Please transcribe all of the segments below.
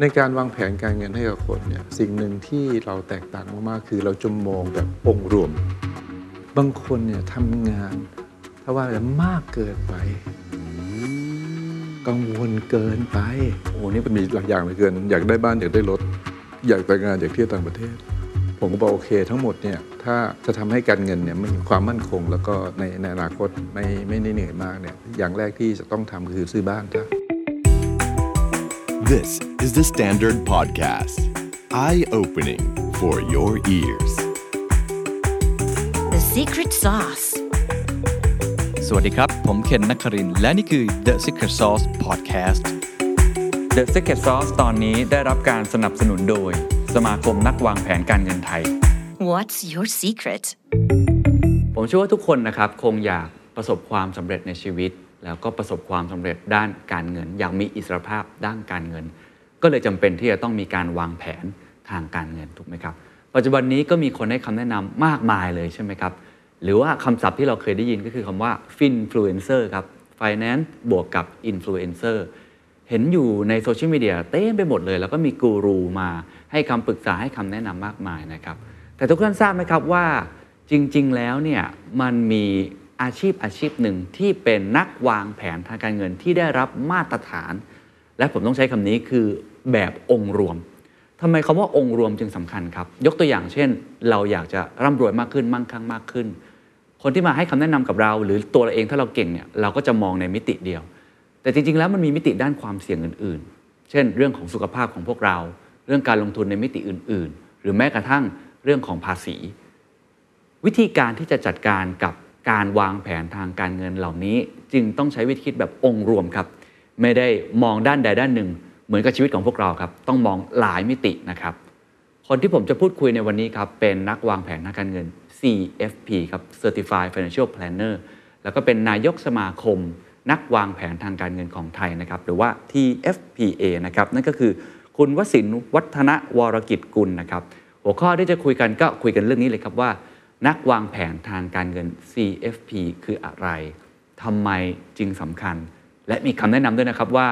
ในการวางแผนการเงินให้กับคนเนี่ยสิ่งหนึ่งที่เราแตกต่างมากๆ คือเราจะมองแบบองค์รวม บางคนเนี่ยทำงาน ถ้าว่าจะมากเกินไป กังวลเกินไปโอ้นี่มันมีหลายอย่างเหลือเกิน อยากได้บ้านอยากได้รถ อยากแต่งงานอยากเที่ยวต่างประเทศ ผมก็บอกโอเค ทั้งหมดเนี่ยถ้าจะทำให้การเงินเนี่ยมีความมั่นคง แล้วก็ในในอนาคตไม่ไม่ได้เหนื่อยมากเนี่ยอย่างแรกที่จะต้องทำคือซื้อบ้านครับ This is the Standard Podcast. Eye opening for your ears. The secret sauce. สวัสดีครับ ผมเคนนักครินทร์และนี่คือ The Secret Sauce Podcast The Secret Sauce ตอนนี้ได้รับการสนับสนุนโดย สมาคมนักวางแผนการเงินไทย What's your secret? ผมเชื่อว่าทุกคนนะครับ คงอยากประสบความสำเร็จในชีวิต แล้วก็ประสบความสำเร็จด้านการเงิน อยากมีอิสรภาพด้านการเงิน ก็เลยจำเป็นที่จะต้องมีการวางแผนทางการเงินถูกไหมครับ ปัจจุบันนี้ก็มีคนให้คำแนะนำมากมายเลยใช่ไหมครับ หรือว่าคำศัพท์ที่เราเคยได้ยินก็คือคำว่า finfluencer ครับ finance บวกกับ influencer เห็นอยู่ในโซเชียลมีเดียเต็มไปหมดเลย แล้วก็มีกูรูมาให้คำปรึกษาให้คำแนะนำมากมายนะครับ แต่ทุกท่านทราบไหมครับว่าจริง ๆ แล้วเนี่ยมันมี อาชีพอาชีพหนึ่งที่เป็นนักวางแผนทางการเงินที่ได้รับมาตรฐาน และผมต้องใช้คำนี้คือแบบองค์รวมทำไมคำว่าองค์รวมจึงสำคัญครับ ยกตัวอย่างเช่น เราอยากจะร่ำรวยมากขึ้นมั่งคั่งมากขึ้น คนที่มาให้คำแนะนำกับเรา หรือตัวเราเองถ้าเราเก่งเนี่ยเราก็จะมองในมิติเดียว แต่จริงๆ แล้วมันมีมิติด้านความเสี่ยงอื่น ๆ เช่น เรื่องของสุขภาพของพวกเรา เรื่องการลงทุนในมิติอื่น ๆ หรือแม้กระทั่งเรื่องของภาษี วิธีการที่จะจัดการกับ การวางแผนทางการเงินเหล่านี้ จึงต้องใช้วิธีคิดแบบองค์รวมครับ ไม่ได้มองด้านใดด้านหนึ่ง เหมือนกับชีวิตของพวกเราครับ ต้องมองหลายมิตินะครับ คนที่ผมจะพูดคุยในวันนี้ครับ เป็นนักวางแผนทางการเงิน CFP ครับ Certified Financial Planner แล้วก็เป็นนายกสมาคม นักวางแผนทางการเงินของไทยนะครับ หรือว่า TFPA นะครับ นั่นก็คือคุณวสินวัฒนวรกิจกุลนะครับ หัวข้อที่จะคุยกันก็คุยกันเรื่องนี้เลยครับว่า นักวางแผนทางการเงิน CFP คืออะไรทำไมจึงสำคัญ และมีคำแนะนำด้วยนะครับว่า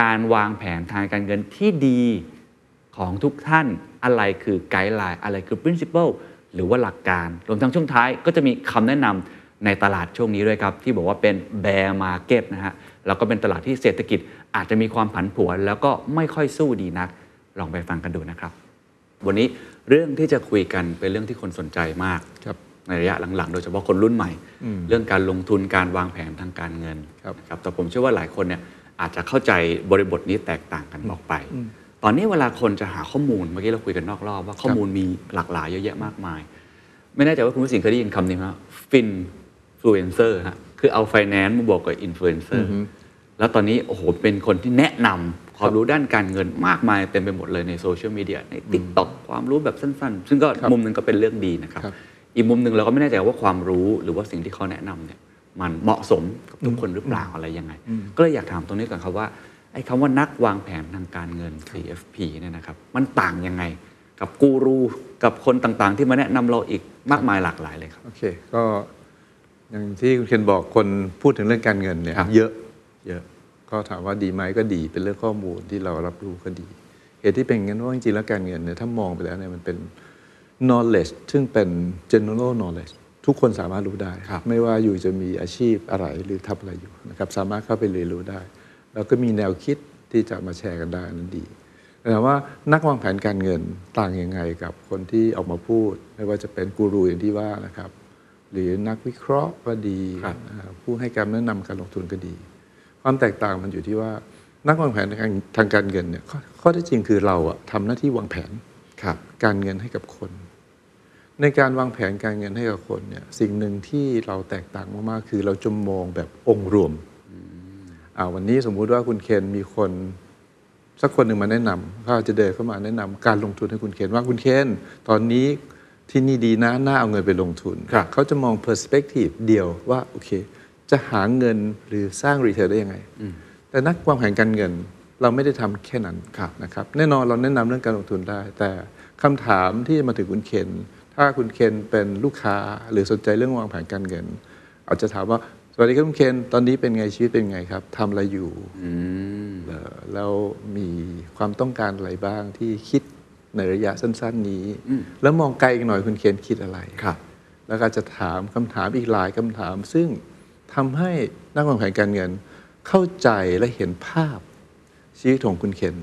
การวางแผนทางการเงินที่ดีของทุกท่านอะไรคือไกด์ไลน์อะไรคือ principle หรือว่าหลักการ รวมทั้งช่วงท้ายก็จะมีคำแนะนำในตลาดช่วงนี้ด้วยครับ ที่บอกว่าเป็น bear market นะฮะแล้วก็เป็นตลาดที่เศรษฐกิจอาจจะมีความผันผวน แล้วก็ไม่ค่อยสู้ดีนัก ลองไปฟังกันดูนะครับ วันนี้ เรื่องที่จะคุยกันเป็นเรื่องที่คนสนใจมากครับในระยะหลังๆ โดยเฉพาะคนรุ่นใหม่ เรื่องการลงทุนการวางแผนทางการเงินครับนะครับแต่ผมเชื่อว่าหลายคนเนี่ยอาจจะเข้าใจบริบทนี้แตกต่างกันออกไป ตอนนี้เวลาคนจะหาข้อมูลเมื่อกี้เราคุยกันนอกรอบว่าข้อมูลมีหลากหลายเยอะแยะมากมาย ไม่แน่ใจว่าคุณผู้สิงห์เคยได้ยินคำนี้ไหมครับfinfluencer ฮะคือเอาไฟแนนซ์มาบวกกับอินฟลูเอนเซอร์แล้วตอนนี้โอ้โหเป็นคนที่แนะนำ ความรู้ด้านการเงินมากมายเต็มไปหมดเลยในโซเชียลมีเดียในติ๊กต็อกความรู้แบบสั้นๆ ซึ่งก็ครับมุมหนึ่งก็เป็นเรื่องดีนะครับครับ อีกมุมหนึ่งเราก็ไม่แน่ใจว่าความรู้หรือว่าสิ่งที่เขาแนะนำเนี่ยมันเหมาะสมกับทุกคนหรือเปล่าอะไรยังไง ก็เลยอยากถามตรงนี้ก่อนครับว่าไอ้คำว่านักวางแผนทางการเงิน CFP เนี่ยนะครับมันต่างยังไงกับกูรูกับคนต่างๆ ที่มาแนะนำเราอีกมากมายหลากหลายเลยครับโอเคก็อย่างที่คุณเคนบอกคนพูดถึงเรื่องการเงินเนี่ยครับเยอะเยอะ ก็ถามว่าดีไหมก็ดีเป็นเรื่องข้อมูลที่เรารับรู้ก็ดี เหตุที่เป็นอย่างนั้นเพราะจริงๆแล้วการเงินเนี่ยถ้ามองไปแล้วเนี่ยมันเป็น knowledge ซึ่งเป็น general knowledge ทุกคนสามารถรู้ได้ครับไม่ว่าอยู่จะมีอาชีพอะไรหรือทำอะไรอยู่นะครับสามารถเข้าไปเรียนรู้ได้ แล้วก็มีแนวคิดที่จะมาแชร์กันได้อันนั้นดีแต่ว่านักวางแผนการเงินต่างยังไงกับคนที่ออกมาพูด ไม่ว่าจะเป็นกูรูอย่างที่ว่านะครับ หรือนักวิเคราะห์ก็ดีครับนะครับผู้ให้การแนะนำการลงทุนก็ดี ความแตกต่างมันอยู่ที่ว่านักวางแผนทางทางการเงินเนี่ยข้อข้อที่จริงคือเราอะทำหน้าที่วางแผนครับการเงินให้กับคน ในการวางแผนการเงินให้กับคนเนี่ยสิ่งหนึ่งที่เราแตกต่างมากๆ คือเราจะมองแบบองค์รวมอ่าวันนี้สมมุติว่าคุณเคนมีคนสักคนหนึ่งมาแนะนำเขาอาจจะเดินเข้ามาแนะนำการลงทุนให้คุณเคนว่าคุณเคนตอนนี้ที่นี่ดีนะน่าเอาเงินไปลงทุนครับเขาจะมอง perspective เดียวว่าโอเค จะหาเงินหรือสร้างรีเทลได้ยังไง แต่นักวางแผนการเงินเราไม่ได้ทำแค่นั้นครับนะครับ แน่นอนเราแนะนำเรื่องการลงทุนได้ แต่คำถามที่มาถึงคุณเคน ถ้าคุณเคนเป็นลูกค้าหรือสนใจเรื่องวางแผนการเงิน อาจจะถามว่าสวัสดีครับคุณเคนตอนนี้เป็นไงชีวิตเป็นไงครับทำอะไรอยู่อืมเหรอแล้วมีความต้องการอะไรบ้างที่คิดในระยะสั้น ๆ นี้ แล้วมองไกลอีกหน่อยคุณเคนคิดอะไรครับ แล้วก็จะถามคำถามอีกหลายคำถาม ซึ่ง ทำให้นักวางแผนการเงิน เข้าใจและเห็นภาพชีวิตของคุณเคน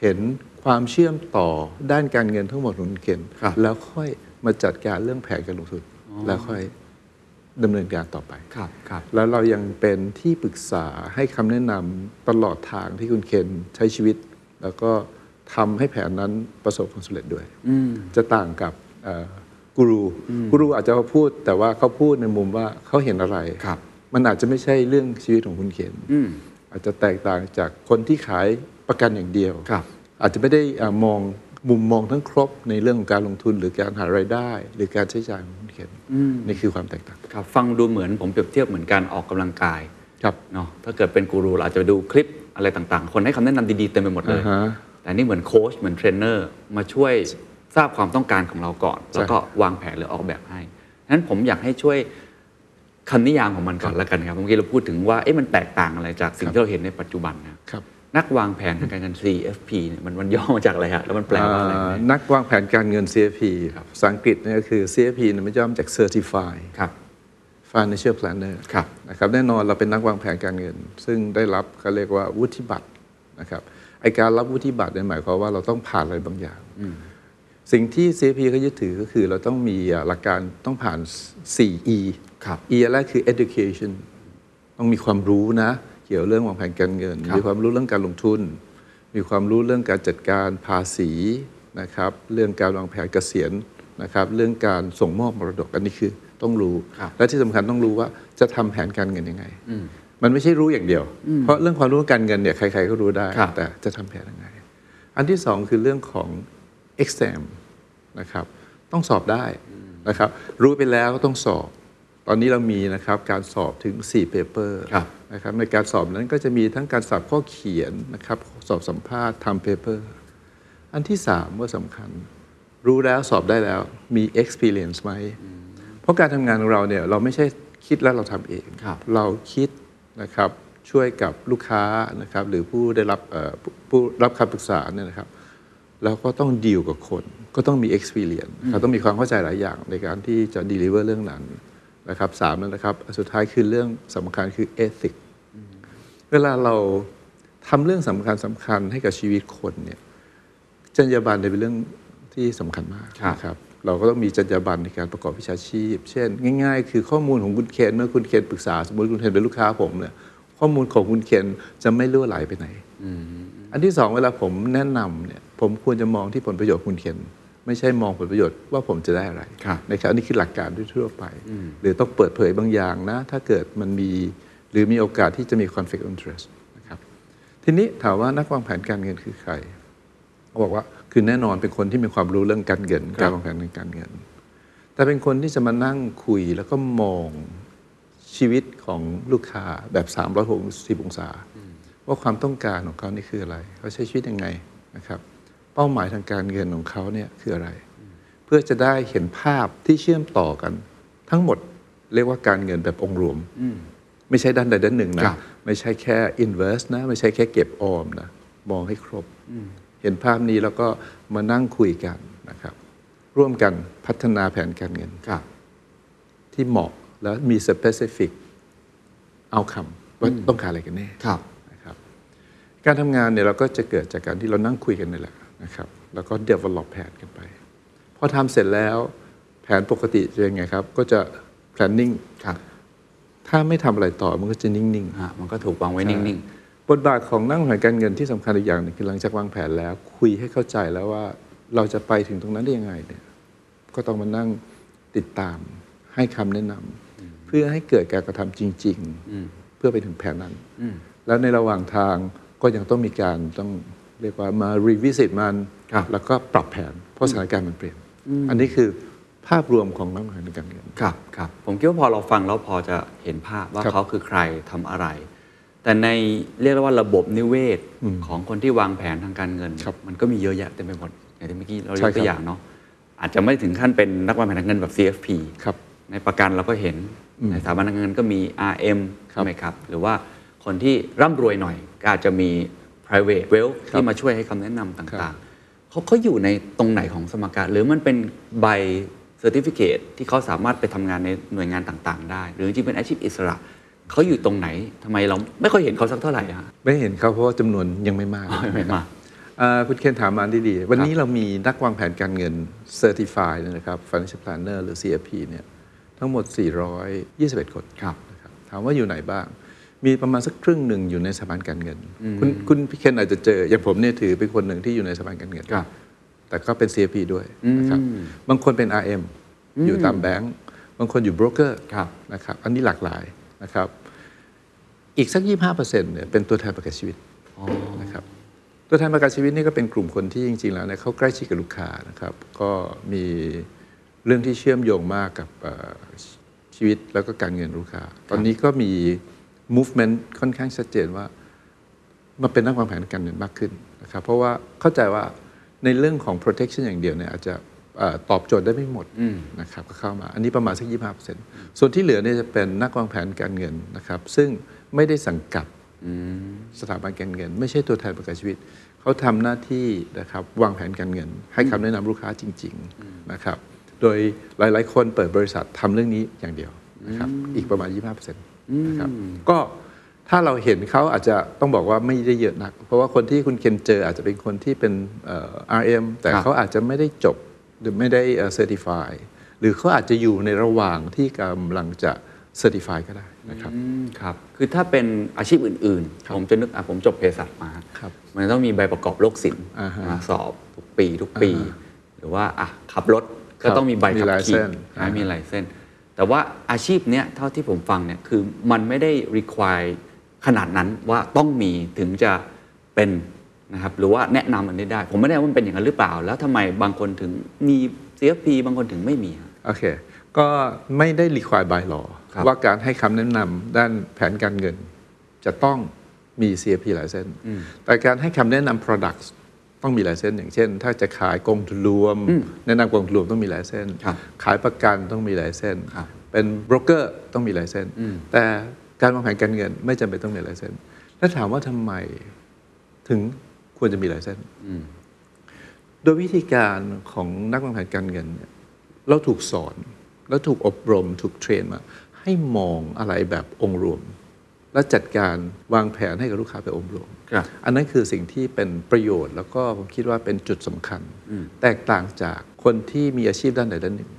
เห็นความเชื่อมต่อด้านการเงินทั้งหมดของคุณเคนครับแล้วค่อยมาจัดการเรื่องแผนการลงทุนแล้วค่อยดำเนินการต่อไปครับครับ แล้วเรายังเป็นที่ปรึกษาให้คำแนะนำตลอดทางที่คุณเคนใช้ชีวิต แล้วก็ทำให้แผนนั้นประสบความสำเร็จด้วย จะต่างกับเอ่อ กูรูกูรูอาจจะมาพูดแต่ว่าเขาพูดในมุมว่าเขาเห็นอะไรครับมันอาจจะไม่ใช่เรื่องชีวิตของคุณเคนอืมอาจจะแตกต่างจากคนที่ขายประกันอย่างเดียวครับอาจจะไม่ได้อ่ามองมุมมองทั้งครบในเรื่องของการลงทุนหรือการหารายได้ หรือการใช้จ่ายของคุณเคนนี่คือความแตกต่างครับ ฟังดูเหมือนผมเปรียบเทียบเหมือนการออกกำลังกายครับเนาะถ้าเกิดเป็นกูรูเราอาจจะไปดูคลิปอะไรต่างๆ คนให้คำแนะนำดีๆเต็มไปหมดเลยอ่าฮะแต่นี่เหมือนโค้ชเหมือนเทรนเนอร์มาช่วย ทราบความต้องการของเราก่อน แล้วก็วางแผนหรือออกแบบให้นั้นผมอยากให้ช่วยคำนิยามของมันก่อนแล้วกันครับเมื่อกี้เราพูดถึงว่าเอ๊ะมันแตกต่างอะไรจากสิ่งที่เราเห็นในปัจจุบันนะครับนักวางแผนทางการเงิน CFP เนี่ยมันมันย่อมาจากอะไรฮะแล้วมันแปลว่าอะไรอ่าไหมนักวางแผนการเงิน CFP ครับภาษาอังกฤษเนี่ยก็คือ CFP เนี่ยมันย่อมาจาก Certify ครับ Financial Planner ครับนะครับแน่นอนเราเป็นนักวางแผนการเงิน ซึ่งได้รับเขาเรียกว่าวุฒิบัตรนะครับไอการรับวุฒิบัตรเนี่ยหมายความว่าเราต้องผ่านอะไรบางอย่าง สิ่งที่ CFP เขายึดถือก็คือเราต้องมีอะหลักการต้องผ่าน 4 E ครับ E แรกคือ education ต้องมีความรู้นะ เกี่ยวเรื่องวางแผนการเงินครับมีความรู้เรื่องการลงทุน มีความรู้เรื่องการจัดการภาษีนะครับเรื่องการวางแผนเกษียณนะครับเรื่องการส่งมอบมรดกอันนี้คือต้องรู้ครับและที่สำคัญต้องรู้ว่าจะทำแผนการเงินยังไง มันไม่ใช่รู้อย่างเดียว เพราะเรื่องความรู้การเงินเนี่ยใครๆก็รู้ได้ครับแต่จะทำแผนยังไง อันที่สองคือเรื่องของ exam นะครับต้องสอบได้นะครับรู้ไปแล้วก็ต้องสอบ ตอนนี้เรามีนะครับการสอบถึง 4 paper ครับนะครับในการสอบนั้นก็จะมีทั้งการสอบข้อเขียนนะครับสอบสัมภาษณ์ทำ paper อันที่สามว่าสำคัญ รู้แล้วสอบได้แล้วมี experience ไหมเพราะการทำงานของเราเนี่ยเราไม่ใช่คิดแล้วเราทำเองครับเราคิดนะครับช่วยกับลูกค้านะครับหรือผู้ได้รับเอ่อผู้ผู้รับคำปรึกษาเนี่ยนะครับ แล้วก็ต้องดีลกับคน ก็ต้องมี experience เขาต้องมีความเข้าใจหลายอย่างในการที่จะ deliver เรื่องนั้นนะครับสามแล้วนะครับอันสุดท้ายคือเรื่องสำคัญคือ ethic เวลาเราทำเรื่องสำคัญสำคัญให้กับชีวิตคนเนี่ยจรรยาบรรณเนี่ยเป็นเรื่องที่สำคัญมากครับนะครับเราก็ต้องมีจรรยาบรรณในการประกอบวิชาชีพ เช่น ง่าย ๆ คือข้อมูลของคุณเคนเมื่อคุณเคนปรึกษา สมมติคุณเคนเป็นลูกค้าผมเนี่ยข้อมูลของคุณเคนจะไม่ล่วไหลไปไหน อันที่สองเวลาผมแนะนำเนี่ย ผมควรจะมองที่ผลประโยชน์คุณเคนไม่ใช่มองผลประโยชน์ว่าผมจะได้อะไรครับนะครับอันนี้คือหลักการทั่วๆไป หรือต้องเปิดเผยบางอย่างนะ ถ้าเกิดมันมีหรือมีโอกาสที่จะมี conflict of interest นะครับทีนี้ถามว่านักวางแผนการเงินคือใครเขาบอกว่าคือแน่นอนเป็นคนที่มีความรู้เรื่องการเงินครับการวางแผนในการเงิน แต่เป็นคนที่จะมานั่งคุยแล้วก็มองชีวิตของลูกค้าแบบ 360องศา ว่าความต้องการของเขานี่คืออะไร เขาใช้ชีวิตยังไงนะครับ เป้าหมายทางการเงินของเขาเนี่ยคืออะไร เพื่อจะได้เห็นภาพที่เชื่อมต่อกัน ทั้งหมดเรียกว่าการเงินแบบองค์รวม ไม่ใช่ด้านใดด้านหนึ่งครันะบไม่ใช่แค่ invest นะ ไม่ใช่แค่เก็บออมนะ มองให้ครบ เห็นภาพนี้แล้วก็มานั่งคุยกันนะครับ ร่วมกันพัฒนาแผนการเงินครับที่เหมาะแล้วมี specific outcome ว่าต้องการอะไรกันแน่ครับนะครับ การทำงานเนี่ยเราก็จะเกิดจากการที่เรานั่งคุยกันนี่แหละ นะครับแล้วก็ develop แผนกันไป พอทำเสร็จแล้วแผนปกติจะยังไงครับ ก็จะ planning ครับถ้าไม่ทำอะไรต่อมันก็จะนิ่งๆอะมันก็ถูกวางไว้นิ่งบทบาทของนักวางแผนการเงินที่สำคัญอีกอย่างหนึงคือหลังจากวางแผนแล้ว คุยให้เข้าใจแล้วว่าเราจะไปถึงตรงนั้นได้ยังไงเนี่ยก็ต้องมานั่งติดตามให้คำแนะนำเพื่อให้เกิดการกระทำจริง ๆ เพื่อไปถึงแผนนั้น แล้วในระหว่างทางก็ยังต้องมีการต้อง เรียกว่ามา revisit มันครับแล้วก็ปรับแผน เพราะสถานการณ์มันเปลี่ยน อันนี้คือภาพรวมของนักวางแผนการเงินๆครับครับผมคิดว่าพอเราฟังแล้วพอจะเห็นภาพว่าครับเขาคือใครทำอะไร แต่ในเรียกได้ว่าระบบนิเวศของคนที่วางแผนทางการเงินครับมันก็มีเยอะแยะเต็มไปหมดอย่างที่เมื่อกี้เรายใช่กครับตัวอย่างเนาะอาจจะไม่ถึงขั้นเป็นนักวางแผนทางเงินแบบ CFP ครับในประกันเราก็เห็นในสถาบันการเงินก็มี RM ครับใช่ไหมครับ หรือว่าคคนที่ร่ำรวยหน่อยก็อาจจะมี private wealth ครับที่มาช่วยให้คำแนะนำครัต่างบๆเขาเขาอยู่ในตรงไหนของสมการ หรือมันเป็นใบ certificate ที่เขาสามารถไปทำงานในหน่วยงานต่างๆ ได้ หรือจริงๆเป็นอาชีพอิสระเขาอยู่ตรงไหนทำไมเราไม่ค่อยเห็นเขาสักเท่าไหร่อะฮะไม่เห็นเขาเพราะว่าจำนวนยังไม่มากไม่มากเอ่อคุณเคนถามมาดีๆ วันนี้เรามีนักวางแผนการเงิน Certified เนี่ยนะครับ Financial Planner หรือ CFP เนี่ยทั้งหมด 421 คนครับนะครับถามว่าอยู่ไหนบ้าง มีประมาณสักครึ่งหนึ่งอยู่ในสถาบันการเงิน คุณคุณพี่เคนอาจจะเจอ อย่างผมเนี่ยถือเป็นคนหนึ่งที่อยู่ในสถาบันการเงินครับแต่ก็เป็น CFP ด้วยนะครับบางคนเป็น RM อยู่ตามแบงก์บางคนอยู่โบรกเกอร์ครับนะครับอันนี้หลากหลายนะครับ อีกสัก 25%เนี่ยเป็นตัวแทนประกันชีวิตนะครับตัวแทนประกันชีวิตนี่ก็เป็นกลุ่มคนที่จริง ๆ แล้วเนี่ยเขาใกล้ชิดกับลูกค้านะครับ ก็มีเรื่องที่เชื่อมโยงมากกับเอ่อชีวิตแล้วก็การเงินลูกค้า ตอนนี้ก็มี movement ค่อนข้างชัดเจนว่ามาเป็นนักวางแผนการเงินมากขึ้นนะครับเพราะว่าเข้าใจว่าในเรื่องของ protection อย่างเดียวเนี่ยอาจจะเอ่อตอบโจทย์ได้ไม่หมดนะครับก็เข้ามา อันนี้ประมาณสัก25%ส่วนที่เหลือเนี่ยจะเป็นนักวางแผนการเงินนะครับ ซึ่งไม่ได้สังกัดสถาบันการเงิน ไม่ใช่ตัวแทนประกันชีวิต เขาทำหน้าที่นะครับวางแผนการเงิน ให้คำแนะนำลูกค้าจริง ๆนะครับ โดยหลายๆ คนเปิดบริษัททำเรื่องนี้อย่างเดียวนะครับอีกประมาณ 25%นะครับก็ถ้าเราเห็นเขาอาจจะต้องบอกว่าไม่ได้เยอะนัก เพราะว่าคนที่คุณเคนเจออาจจะเป็นคนที่เป็นเอ่อ RM แต่ครับเขาอาจจะไม่ได้จบหรือไม่ได้ certify หรือเขาอาจจะอยู่ในระหว่างที่กำลังจะ certify ก็ได้นะครับอืมครับ คือถ้าเป็นอาชีพอื่นๆ ผมจะนึกอะผมจบเภสัชมาครับมันต้องมีใบประกอบโรคศิลป์อ่าฮะมาสอบทุกปีทุกปี หรือว่าอะขับรถก็ครับต้องมีใบขับขี่มี license นะอ่าฮะมี license แต่ว่าอาชีพเนี้ยเท่าที่ผมฟังเนี่ยคือมันไม่ได้ require ขนาดนั้นว่าต้องมีถึงจะเป็นนะครับหรือว่าแนะนำอันนี้ได้ ผมไม่แน่ว่ามันเป็นอย่างนั้นหรือเปล่า แล้วทำไมบางคนถึงมี CFP บางคนถึงไม่มีฮะ โอเค ก็ไม่ได้ require by law ครับว่าการให้คำแนะนำด้านแผนการเงิน จะต้องมี CFP หลายเส้นแต่การให้คำแนะนำ products ต้องมีหลายเส้น อย่างเช่น ถ้าจะขายกองทุนรวม แนะนำกองทุนรวมต้องมีหลายเส้นครับขายประกันต้องมีหลายเส้นครับเป็นโบรกเกอร์ต้องมีหลายเส้น แต่การวางแผนการเงินไม่จำเป็นต้องมีหลายเส้นแล้วถามว่าทำไมถึงควรจะมีหลายเส้นโดยวิธีการของนักวางแผนการเงินเนี่ยเราถูกสอนแล้วถูกอบรมถูกเทรนมาให้มองอะไรแบบองค์รวม และจัดการวางแผนให้กับลูกค้าแบบองค์รวมครับ อันนั้นคือสิ่งที่เป็นประโยชน์ แล้วก็ผมคิดว่าเป็นจุดสำคัญ แตกต่างจากคนที่มีอาชีพด้านใดด้านหนึ่ง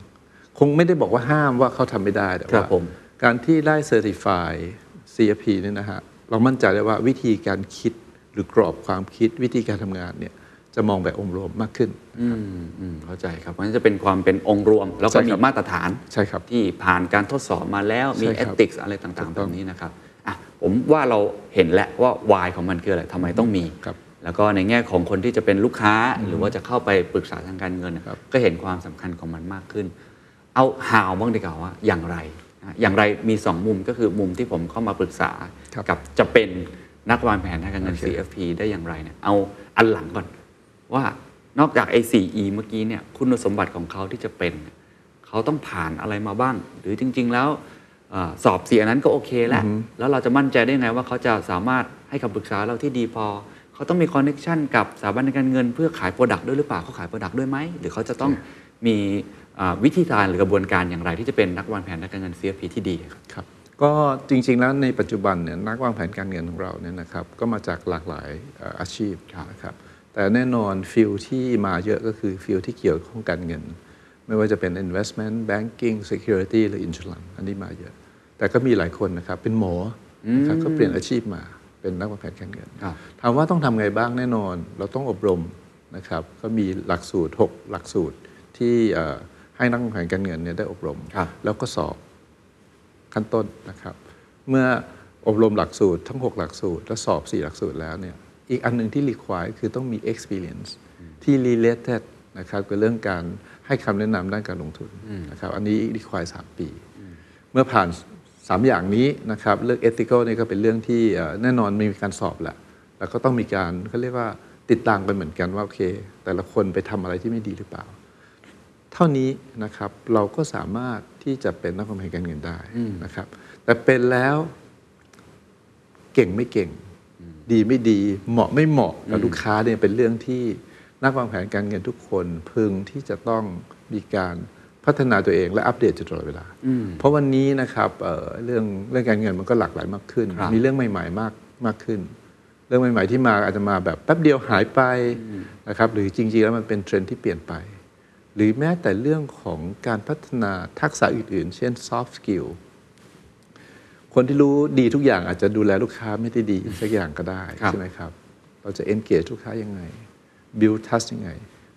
คงไม่ได้บอกว่าห้ามว่าเขาทำไม่ได้แต่ครัว่าบผมการที่ได้เซอร์ติฟาย CFP เนี่ยนะฮะเรามั่นใจได้ว่าวิธีการคิดหรือกรอบความคิดวิธีการทำงานเนี่ยจะมองแบบองค์รวมมากขึ้นอืมอืมเข้าใจครับเพราะฉะนั้นจะเป็นความเป็นองค์รวม แล้วก็ใช่มีครับมาตรฐานใช่ครับที่ผ่านการทดสอบมาแล้วมีใช่เอครับติกส์อะไรถูต่างกๆต้แบองบนี้นะครับอะ ผมว่าเราเห็นแล้วว่าวายของมันคืออะไรทำไมต้องมีครับแล้วก็ในแง่ของคนที่จะเป็นลูกค้าหรือว่าจะเข้าไปปรึกษาทางการเงินเนี่ยครับก็เห็นความสำคัญของมันมากขึ้น เอาหาวบ้างดีกว่าว่าอย่างไรนะอย่างไรมีสองมุมก็คือมุมที่ผมเข้ามาปรึกษาครับกับจะเป็นนักวางแผนทางการเงินโอเค CFP ได้อย่างไรเนี่ยเอาอันหลังก่อนว่านอกจากไอ้ 4E เมื่อกี้เนี่ยคุณสมบัติของเขาที่จะเป็นเนี่ยเขาต้องผ่านอะไรมาบ้าง หรือจริง ๆ แล้วเออสอบเสียนั้นก็โอเคแล้ว แล้วเราจะมั่นใจได้ไงว่าเขาจะสามารถให้คำปรึกษาเราที่ดีพอ เขาต้องมี connection กับสถาบันการเงินเพื่อขาย product ด้วยหรือเปล่าเขาขาย product ด้วยไหม หรือเขาจะต้องมีอ่าวิธีการหรือกระบวนการอย่างไร ที่จะเป็นนักวางแผนทางการเงิน CFP ที่ดีครับครับก็จริง ๆ แล้วในปัจจุบันเนี่ยนักวางแผนการเงินของเราเนี่ยนะครับก็มาจากหลากหลายเอ่ออาชีพนะครับแต่แน่นอน field ที่มาเยอะก็คือ field ที่เกี่ยวข้องการเงิน ไม่ว่าจะเป็น investment banking security หรือ insurance อันนี้มาเยอะ แต่ก็มีหลายคนนะครับเป็นหมอนะครับก็เปลี่ยนอาชีพมาเป็นนักวางแผนการเงินครับถามว่าต้องทำไงบ้างแน่นอน เราต้องอบรมนะครับก็มีหลักสูตร 6 หลักสูตรที่เอ่อให้นักวางแผนการเงินเนี่ยได้อบรมครับแล้วก็สอบขั้นต้นนะครับ เมื่ออบรมหลักสูตรทั้ง 6 หลักสูตร และสอบ 4 หลักสูตรแล้วเนี่ยอีกอันหนึ่งที่ require คือต้องมี experience ที่ related นะครับกับเรื่องการให้คำแนะนำด้านการลงทุนนะครับอันนี้ require 3 ปี เมื่อผ่าน 3 อย่างนี้นะครับเรื่อง ethical นี่ก็เป็นเรื่องที่เอ่อแน่นอนมีการสอบแหละแล้วก็ต้องมีการเขาเรียกว่าติดตามกันเหมือนกันว่าโอเค แต่ละคนไปทำอะไรที่ไม่ดีหรือเปล่า เท่านี้นะครับเราก็สามารถที่จะเป็นนักวางแผนการเงินได้นะครับ แต่เป็นแล้วเก่งไม่เก่ง ดีไม่ดีเหมาะไม่เหมาะกับลูกค้าเนี่ยเป็นเรื่องที่นักวางแผนการเงินทุกคนพึงที่จะต้องมีการ พัฒนาตัวเองและอัปเดตอยู่ตลอดเวลา เพราะวันนี้นะครับเอ่อเรื่องเรื่องการเงินมันก็หลากหลายมากขึ้นครับมีเรื่องใหม่ ๆ มากมากขึ้น เรื่องใหม่ ๆ ที่มาอาจจะมาแบบแป๊บเดียวหายไปนะครับหรือจริง ๆ แล้วมันเป็นเทรนด์ที่เปลี่ยนไป หรือแม้แต่เรื่องของการพัฒนาทักษะอื่น ๆ เช่น soft skill คนที่รู้ดีทุกอย่างอาจจะดูแลลูกค้าไม่ได้ดีสักอย่างก็ได้ครับใช่ไหมครับ เราจะ engage ลูกค้ายังไง build trust ยังไง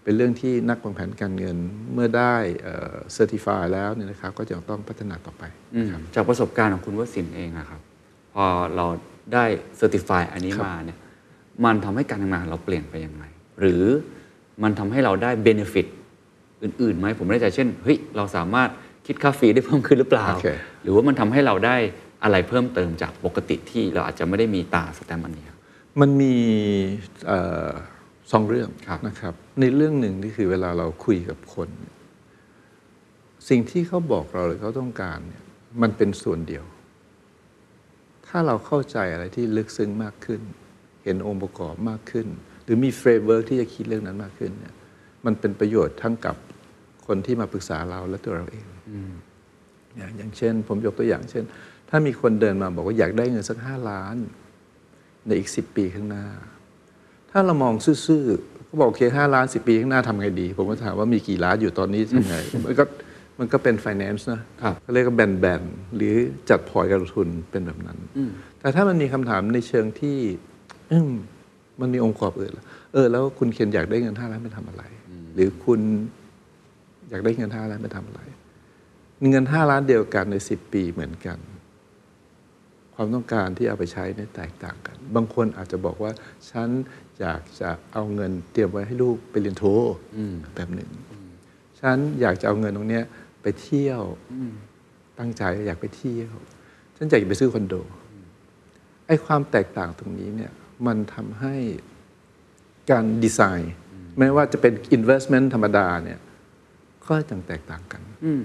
เป็นเรื่องที่นักวางแผนการเงินเมื่อได้เอ่อ certify แล้วเนี่ยนะครับก็จะต้องพัฒนาต่อไปอืมจากประสบการณ์ของคุณวสินทร์เองนะครับ พอเราได้เซอร์ติฟายอันนี้ครับมาเนี่ยมันทำให้การทำงานของเราเปลี่ยนไปยังไง หรือมันทำให้เราได้เบนฟิตอื่นๆไหมผมไม่แน่ใจเช่นเฮ้ยเราสามารถคิดค่าฟรีได้เพิ่มขึ้นหรือเปล่าโอเคหรือว่ามันทำให้เราได้อะไรเพิ่มเติมจากปกติที่เราอาจจะไม่ได้มีตราสแตมป์อันนี้ครับมันมีเออ สองเรื่องครับนะครับ ในเรื่องหนึ่งนี่คือเวลาเราคุยกับคน สิ่งที่เขาบอกเราหรือเขาต้องการเนี่ยมันเป็นส่วนเดียว ถ้าเราเข้าใจอะไรที่ลึกซึ้งมากขึ้น เห็นองค์ประกอบมากขึ้น หรือมี framework ที่จะคิดเรื่องนั้นมากขึ้นเนี่ยมันเป็นประโยชน์ทั้งกับคนที่มาปรึกษาเราและตัวเราเองอย่างอย่างเช่น ผมยกตัวอย่างเช่น ถ้ามีคนเดินมาบอกว่าอยากได้เงินสักห้าล้าน ในอีกสิปีข้างหน้า ถ้าเรามองซื่อๆก็บอกโอเคห้าล้านสิปีข้างหน้าทำไงดี ผมก็ถามว่ามีกี่ล้านอยู่ตอนนี้ทำไงมันก็มันก็เป็น finance นะครับเขาเรียกว่าแบนๆหรือจัดพอร์ตการลงทุนเป็นแบบนั้น แต่ถ้ามันมีคำถามในเชิงที่อืมมันมีองค์ประกอบอื่นล่ะเออ แล้วคุณเคนอยากได้เงินห้าล้านไปทำอะไร หรือคุณอยากได้เงินห้าล้านไปทำอะไร เงินห้าล้านเดียวกันในสิบปีเหมือนกัน ความต้องการที่เอาไปใช้เนี่ยแตกต่างกัน บางคนอาจจะบอกว่า ฉัน อยากจะเอาเงินเตรียมไว้ให้ลูกไปเรียนโทแบบหนึ่งฉันอยากจะเอาเงินตรงเนี้ยไปเที่ยวตั้งใจอยากไปเที่ยว ฉันอยากจะไปซื้อคอนโดไอ้ความแตกต่างตรงนี้เนี่ยมันทำให้การดีไซน์แม้ว่าจะเป็น investment ธรรมดาเนี่ยก็ยังแตกต่างกันอืม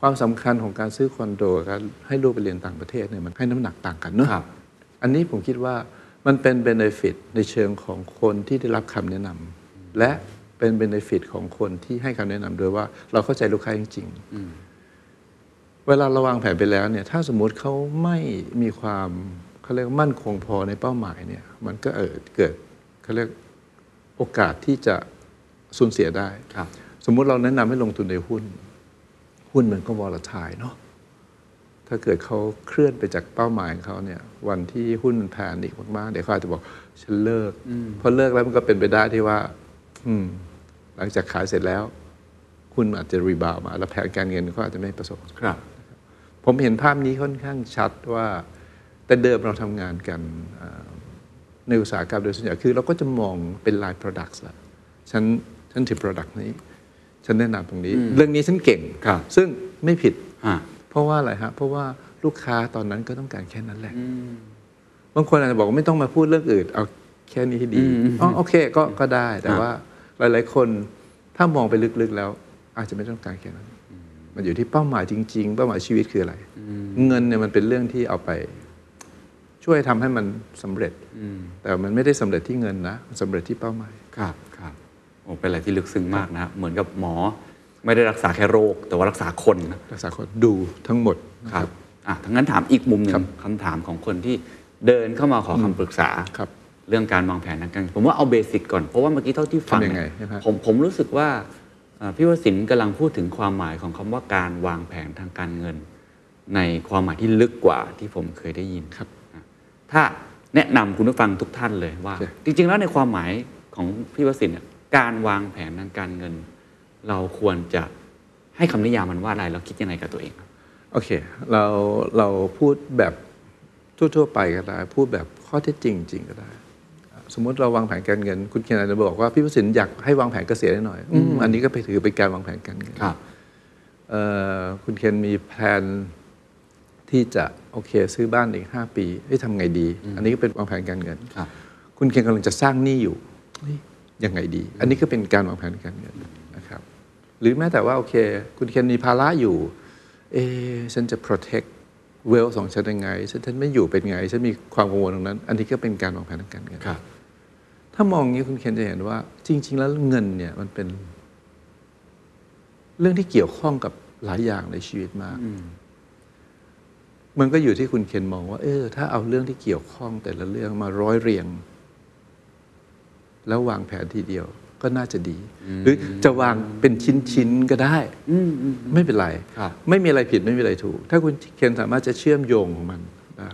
ความสำคัญของการซื้อคอนโดกับการให้ลูกไปเรียนต่างประเทศเนี่ยมันให้น้ำหนักต่างกันเนอะครับอันนี้ผมคิดว่า มันเป็น benefit ในเชิงของคนที่ได้รับคำแนะนำและเป็น benefit ของคนที่ให้คำแนะนำโดยว่าเราเข้าใจลูกค้าจริงๆเวลาเราวางแผนไปแล้วเนี่ยถ้าสมมุติเขาไม่มีความเขาเรียกว่ามั่นคงพอในเป้าหมายเนี่ยมันก็เออเกิดเขาเรียกโอกาสที่จะสูญเสียได้ครับสมมุติเราแนะนำให้ลงทุนในหุ้น หุ้นมันก็ volatile เนาะ ถ้าเกิดเขาเคลื่อนไปจากเป้าหมายของเขาเนี่ย วันที่หุ้นมัน panic มากๆ เดี๋ยวเขาอาจจะบอกฉันเลิกพอเลิกแล้วมันก็เป็นไปได้ที่ว่า อืม หลังจากขายเสร็จแล้วหุ้นอาจจะ rebound มา แล้วแผนการเงินเขาอาจจะไม่ประสบครับ ผมเห็นภาพนี้ค่อนข้างชัดว่า แต่เดิมเราทำงานกันเอ่อในอุตสาหกรรมโดยส่วนใหญ่คือ เราก็จะมองเป็นลาย products ละฉันฉันถือ product นี้ ฉันแนะนำตรงนี้ เรื่องนี้ฉันเก่งครับซึ่งไม่ผิดฮะ เพราะว่าอะไรฮะเพราะว่าลูกค้าตอนนั้นก็ต้องการแค่นั้นแหละบางคนอาจจะบอกว่าไม่ต้องมาพูดเรื่องอื่น เอาแค่นี้ให้ดีอ๋อโอเคก็ก็ได้แต่ว่าหลาย ๆ คนถ้ามองไปลึกๆแล้ว อาจจะไม่ต้องการแค่นั้น มันอยู่ที่เป้าหมายจริง ๆ เป้าหมายชีวิตคืออะไร เงินเนี่ยมันเป็นเรื่องที่เอาไป ช่วยทำให้มันสำเร็จแต่มันไม่ได้สำเร็จที่เงินนะมันสำเร็จที่เป้าหมายครับครับโอ้เป็นอะไรที่ลึกซึ้งมากนะ เหมือนกับหมอ ไม่ได้รักษาแค่โรค แต่ว่ารักษาคนนะรักษาคนดูทั้งหมดนะคครัรับบอะทั้งนั้นถามอีกมุมหนึ่ครังบคำถามของคนที่เดินเข้ามาขอคำปรึกษาครับเรื่องการวางแผนทางการเงินผมว่าเอาเบสิกก่อนเพราะว่าเมื่อกี้เท่าที่ฟังทำยังไงเนี่ยนะครับผมผมรู้สึกว่าเอ่อพี่วสินทร์กำลังพูดถึงความหมายของคำว่าการวางแผนทางการเงิน ในความหมายที่ลึกกว่าที่ผมเคยได้ยินครับอะถ้าแนะนำคุณผู้ฟังทุกท่านเลยว่าโอเคจริง ๆ แล้วในความหมายของพี่วสินทร์เนี่ยการวางแผนทางการเงิน เราควรจะให้คำนิยามมันว่าอะไรเราคิดยังไงกับตัวเองครับโอเค เราเราพูดแบบทั่วๆไปก็ได้ พูดแบบข้อเท็จจริงจริงก็ได้ สมมติเราวางแผนการเงิน คุณเคนอาจจะบอกว่าพี่ประสิทธิ์อยากให้วางแผนเกษียณให้หน่อยอืมอันนี้ก็ไปถือเป็นการวางแผนการเงินเอ่อคุณเคนมีแผนที่จะโอเค ซื้อบ้านอีกห้าปีเฮ้ยทำไงดี อันนี้ก็เป็นวางแผนการเงินครับคุณเคนกำลังจะสร้างหนี้อยู่เฮ้ยยังไงดี อันนี้ก็เป็นการวางแผนการเงินนะครับ หรือแม้แต่ว่าโอเค คุณเคนมีภาระอยู่ เอะฉันจะ protect เวลของฉันยังไงฉันฉันไม่อยู่เป็นไง ฉันมีความกังวลตรงนั้น อันนี้ก็เป็นการวางแผนทางการเงินครับ ถ้ามองอย่างนี้คุณเคนจะเห็นว่า จริง ๆ แล้วเงินเนี่ยมันเป็น เรื่องที่เกี่ยวข้องกับหลายอย่างในชีวิตมาก มันก็อยู่ที่คุณเคนมองว่า เออ ถ้าเอาเรื่องที่เกี่ยวข้องแต่ละเรื่องมาร้อยเรียง แล้ววางแผนทีเดียว ก็น่าจะดี หรือจะวางเป็นชิ้นๆก็ได้อืมอืมไม่เป็นไรครับไม่มีอะไรผิดไม่มีอะไรถูก ถ้าคุณเคนสามารถจะเชื่อมโยงของมันได้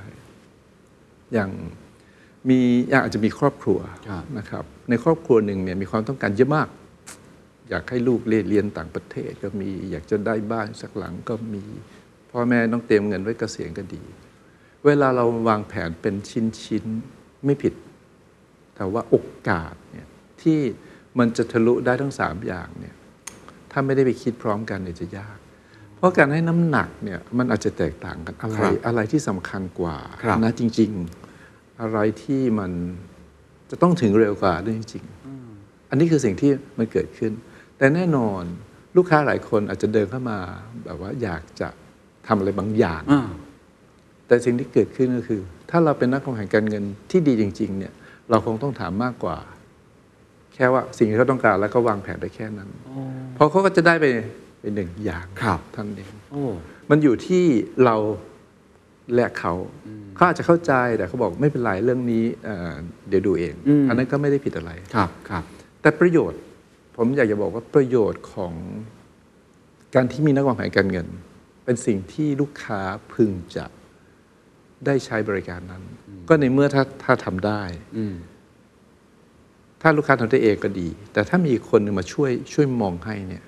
อย่างมีอย่างอาจจะมีครอบครัวครับนะครับ ในครอบครัวหนึ่งเนี่ยมีความต้องการเยอะมาก อยากให้ลูกเรียนเรียนต่างประเทศก็มี อยากจะได้บ้านสักหลังก็มีพ่อแม่ต้องเตรียมเงินไว้เกษียณก็ดี เวลาเราวางแผนเป็นชิ้นๆไม่ผิด แต่ว่าโอกาสเนี่ยที่ มันจะทะลุได้ทั้งสามอย่างเนี่ยถ้าไม่ได้ไปคิดพร้อมกันเนี่ยจะยาก เพราะการให้น้ำหนักเนี่ยมันอาจจะแตกต่างกันอะไรครับอะไรที่สำคัญกว่าครับนะจริง ๆ อะไรที่มันจะต้องถึงเร็วกว่าด้วยจริงๆอันนี้คือสิ่งที่มันเกิดขึ้น แต่แน่นอนลูกค้าหลายคนอาจจะเดินเข้ามาแบบว่าอยากจะทำอะไรบางอย่างอ่าแต่สิ่งที่เกิดขึ้นก็คือ ถ้าเราเป็นนักวางแผนการเงินที่ดีจริง ๆ เนี่ย เราคงต้องถามมากกว่า แค่ว่าสิ่งที่เขาต้องการแล้วก็วางแผนได้แค่นั้นเพราะเขาก็จะได้ไปไปหนึ่งอย่างครับเท่านนเองโอ้มันอยู่ที่เราและเขาเขาอาจจะเข้าใจแต่เขาบอกไม่เป็นไรเรื่องนี้เอ่อเดี๋ยวดูเองอืมอันนั้นก็ไม่ได้ผิดอะไรครับครับ แต่ประโยชน์ ผมอยากจะบอกว่าประโยชน์ของการที่มีนักวางแผนการเงิน เป็นสิ่งที่ลูกค้าพึงจะได้ใช้บริการนั้น ก็ในเมื่อถ้าถ้าทำได้อืม ถ้าลูกค้าทำได้เองก็ดี แต่ถ้ามีคนหนึ่งมาช่วยช่วยมองให้เนี่ย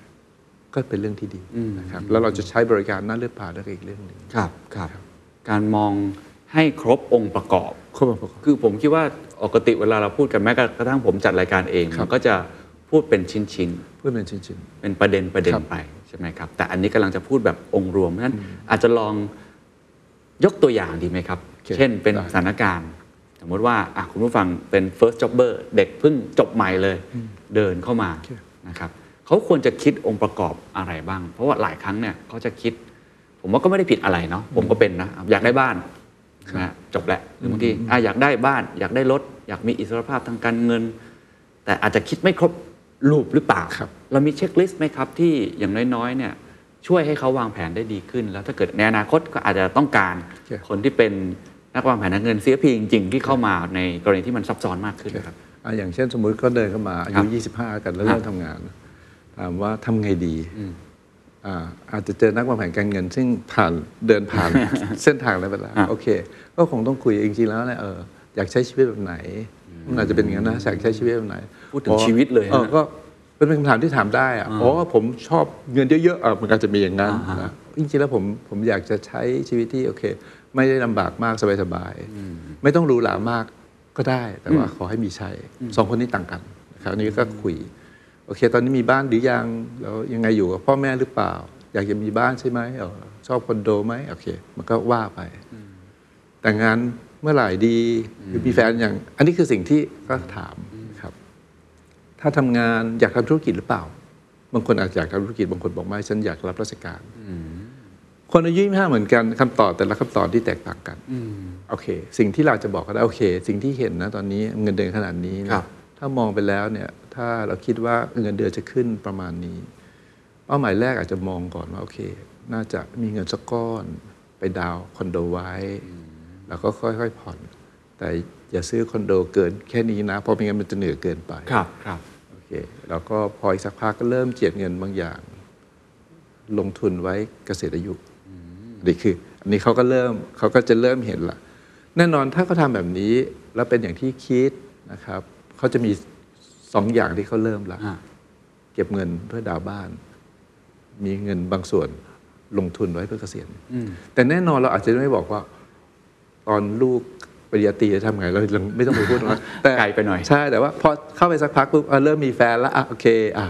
ก็เป็นเรื่องที่ดีนะครับแล้วเราจะใช้บริการนั้นหรือเปล่านั่นก็อีกเรื่องหนึ่งครับครับการมองให้ครบองค์ประกอบครบองค์ประกอบคือผมคิดว่าปกติเวลาเราพูดกันแม้กระทั่งผมจัดรายการเองครับมันก็จะพูดเป็นชิ้นเพื่อเป็นชิ้นๆเป็นประเด็นประเด็นครับไปใช่ไหมครับ แต่อันนี้กำลังจะพูดแบบองค์รวมเพราะฉะนั้นอาจจะลองยกตัวอย่างดีไหมครับโอเคเช่นเป็นได้สถานการณ์ สมมติว่าอะคุณผู้ฟังเป็น first jobber เด็กเพิ่งจบใหม่เลยเดินเข้ามาโอเคนะครับเขาควรจะคิดองค์ประกอบอะไรบ้าง เพราะว่าหลายครั้งเนี่ยเขาจะคิด ผมว่าก็ไม่ได้ผิดอะไรเนาะผมก็เป็นนะอยากได้บ้านนะฮะจบแหละหรือบางทีอะอยากได้บ้าน อยากได้รถ อยากมีอิสรภาพทางการเงิน แต่อาจจะคิดไม่ครบรูปหรือเปล่าครับเรามีเช็คลิสต์ไหมครับ ที่อย่างน้อยๆเนี่ยช่วยให้เขาวางแผนได้ดีขึ้น แล้วถ้าเกิดในอนาคตก็อาจจะต้องการคนที่เป็น นักวางแผนทางเงินเสียพีจริงๆที่เข้ามาในกรณีที่มันซับซ้อนมากขึ้นครับอะอย่างเช่นสมมุติก็เดินเข้ามาอาครัยุบ25 กันแล้วครับเริ่มทำงาน ถามว่าทำไงดีอ่าอาจจะเจอนักวางแผนการเงิน ซึ่งผ่านเดินผ่านเส้นทางแล้วเวลาอะโอเค ก็คงต้องคุยจริงๆแล้วเนี่ยเอออยากใช้ชีวิตแบบไหน มันอาจจะเป็นอย่างนั้นนะอยากใช้ชีวิตแบบไหนพูดถึงชีวิตเลยนะออก็เป็นคำถามที่ถามได้อะอ๋อผมชอบเงินเยอะๆอะมันอาจจะมีอย่างนั้นอ่าฮะนะจริงๆแล้วผมผมอยากจะใช้ชีวิตที่โอเค ไม่ได้ลำบากมากสบายๆไม่ต้องหรูหรามากก็ได้ แต่ว่าขอให้มีใช้สองคนนี้ต่างกันนะครับอันนี้ก็คุยโอเค ตอนนี้มีบ้านหรือยังแล้วยังไงอยู่กับพ่อแม่หรือเปล่า อยากจะมีบ้านใช่ไหมเออชอบคอนโดไหมโอเค มันก็ว่าไป แต่งงานเมื่อไหร่ดีหรือมีแฟนอย่าง อันนี้คือสิ่งที่ก็ถามนะครับ ถ้าทำงานอยากทำธุรกิจหรือเปล่า บางคนอาจจะอยากทำธุรกิจบางคนบอกไม่ฉันอยากรับราชการ คนอายุ25เหมือนกันคำตอบแต่ละคำตอบที่แตกต่างกันโอเค สิ่งที่เราจะบอกก็ได้โอเค สิ่งที่เห็นนะตอนนี้เงินเดือนขนาดนี้นะครับถ้ามองไปแล้วเนี่ยถ้าเราคิดว่าเงินเดือนจะขึ้นประมาณนี้ เป้าหมายแรกอาจจะมองก่อนว่าโอเค น่าจะมีเงินสักก้อน ไปดาวน์คอนโดไว้ แล้วก็ค่อยๆผ่อน แต่อย่าซื้อคอนโดเกินแค่นี้นะเพราะไม่งั้นมันจะเหนื่อยเกินไปครับครับโอเคแล้วก็พออีกสักพักก็เริ่มเจียดเงินบางอย่าง ลงทุนไว้เกษียณอายุ นี่คืออันนี้เขาก็เริ่มเขาก็จะเริ่มเห็นละแน่นอนถ้าเขาทำแบบนี้แล้วเป็นอย่างที่คิดนะครับเขาจะมีสองอย่างที่เขาเริ่มละอ่าเก็บเงินเพื่อดาวน์บ้าน มีเงินบางส่วนลงทุนไว้เพื่อเกษียณแต่แน่นอนเราอาจจะไม่บอกว่า ตอนลูกปริญญาตรีจะทำไงเราเราไม่ต้องไปพูดตรงนั้นแต่ไกลไปหน่อยใช่แต่ว่าพอเข้าไปสักพักปุ๊บอะเริ่มมีแฟนแล้วอะโอเคอะ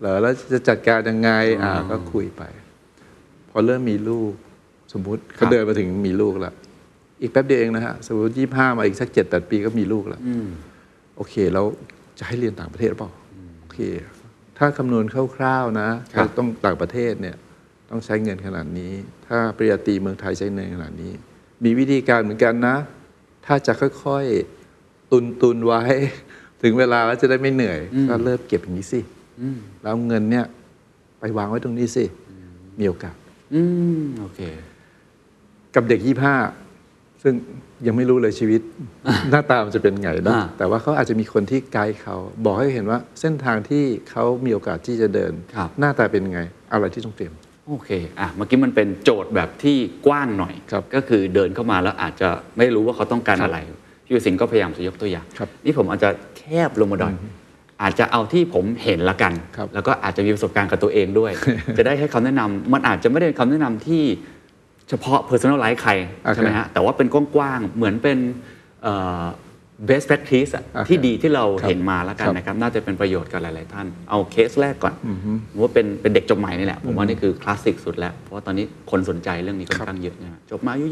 เหรอแล้วจะจัดการยังไงอะก็คุยไป พอเริ่มมีลูก สมมุติครัเขาบเดินมาถึงมีลูกแล้ว อีกแป๊บเดียวเองนะฮะสมมติยี่ห้ามาอีกสักเจ็ดแปดปีก็มีลูกแล้วอืมโอเคแล้วจะให้เรียนต่างประเทศหรือเปล่าโอเค ถ้าคำนวณคร่าวๆนะครับต้องต่างประเทศเนี่ยตต้องใช้เงินขนาดนี้ ถ้าปริญญาตรีเมืองไทยใช้เงินขนาดนี้ มีวิธีการเหมือนกันนะ ถ้าจะค่อยๆตุนตุนๆไว้ ถึงเวลาแล้วจะได้ไม่เหนื่อย ก็เริ่มเก็บอย่างนี้สิแล้วเงินเนี่ยไปวางไว้ตรงนี้สิมีโอกาส อืม โอเค กับเด็กยี่ห้าซึ่งยังไม่รู้เลยชีวิต หน้าตามันจะเป็นไงนะอ่าแต่ว่าเขาอาจจะมีคนที่ไกด์เขาบอกให้เห็นว่าเส้นทางที่เขามีโอกาสที่จะเดินครับหน้าตาเป็นไง อะไรที่ต้องเตรียม โอเคอะเมื่อกี้มันเป็นโจทย์แบบที่กว้างหน่อยครับก็คือเดินเข้ามาแล้วอาจจะไม่รู้ว่าเขาต้องการครับอะไรพี่วสิงห์ก็พยายามจะยกตัวอย่างครับนี่ผมอาจจะแคบลงมาหน่อยอาจจะเอาที่ผมเห็นละกันครับแล้วก็อาจจะมีประสบการณ์กับตัวเองด้วย จะได้ให้คำแนะนำมันอาจจะไม่ได้เป็นคำแนะนำที่ เฉพาะ personal life ใครโอเคใช่ไหมฮะแต่ว่าเป็นกว้างๆเหมือนเป็นเอ่อ best practice อะโอเคที่ดีที่เราครับเห็นมาแล้วกันครับนะครับ น่าจะเป็นประโยชน์กับหลาย ๆ ท่าน เอาเคสแรกก่อนผมว่าเป็นเป็นเด็กจบใหม่นี่แหละ ผมว่านี่คือคลาสสิกสุดแล้ว เพราะว่าตอนนี้คนสนใจเรื่องนี้ค่อนข้างเยอะนะฮะจบมาอายุ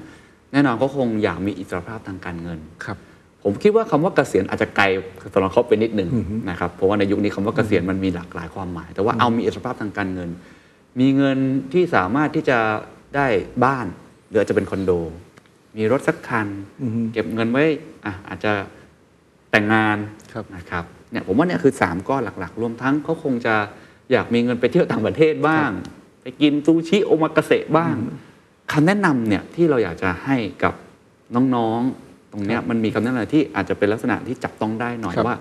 25 แน่นอนเขาคงอยากมีอิสรภาพทางการเงินครับผมคิดว่าคำว่าเกษียณอาจจะไกลสำหรับเขาไปนิดหนึ่งนะครับเพราะว่าในยุคนี้คำว่าเกษียณมันมีหลากหลายความหมาย แต่ว่าเอามีอิสรภาพทางการเงิน มีเงินที่สามารถที่จะ ได้บ้าน หรืออาจจะเป็นคอนโด มีรถสักคัน เก็บเงินไว้อะอาจจะแต่งงานครับนะครับเนี่ยผมว่าเนี่ยคือ 3 ก้อนหลักๆ รวมทั้งเขาคงจะอยากมีเงินไปเที่ยวต่างประเทศบ้าง ไปกินซูชิโอมากาเสะบ้างคำแนะนำเนี่ยที่เราอยากจะให้กับน้องๆ ตรงเนี้ยมันมีคำแนะนำที่อาจจะเป็นลักษณะที่จับต้องได้หน่อยครับว่า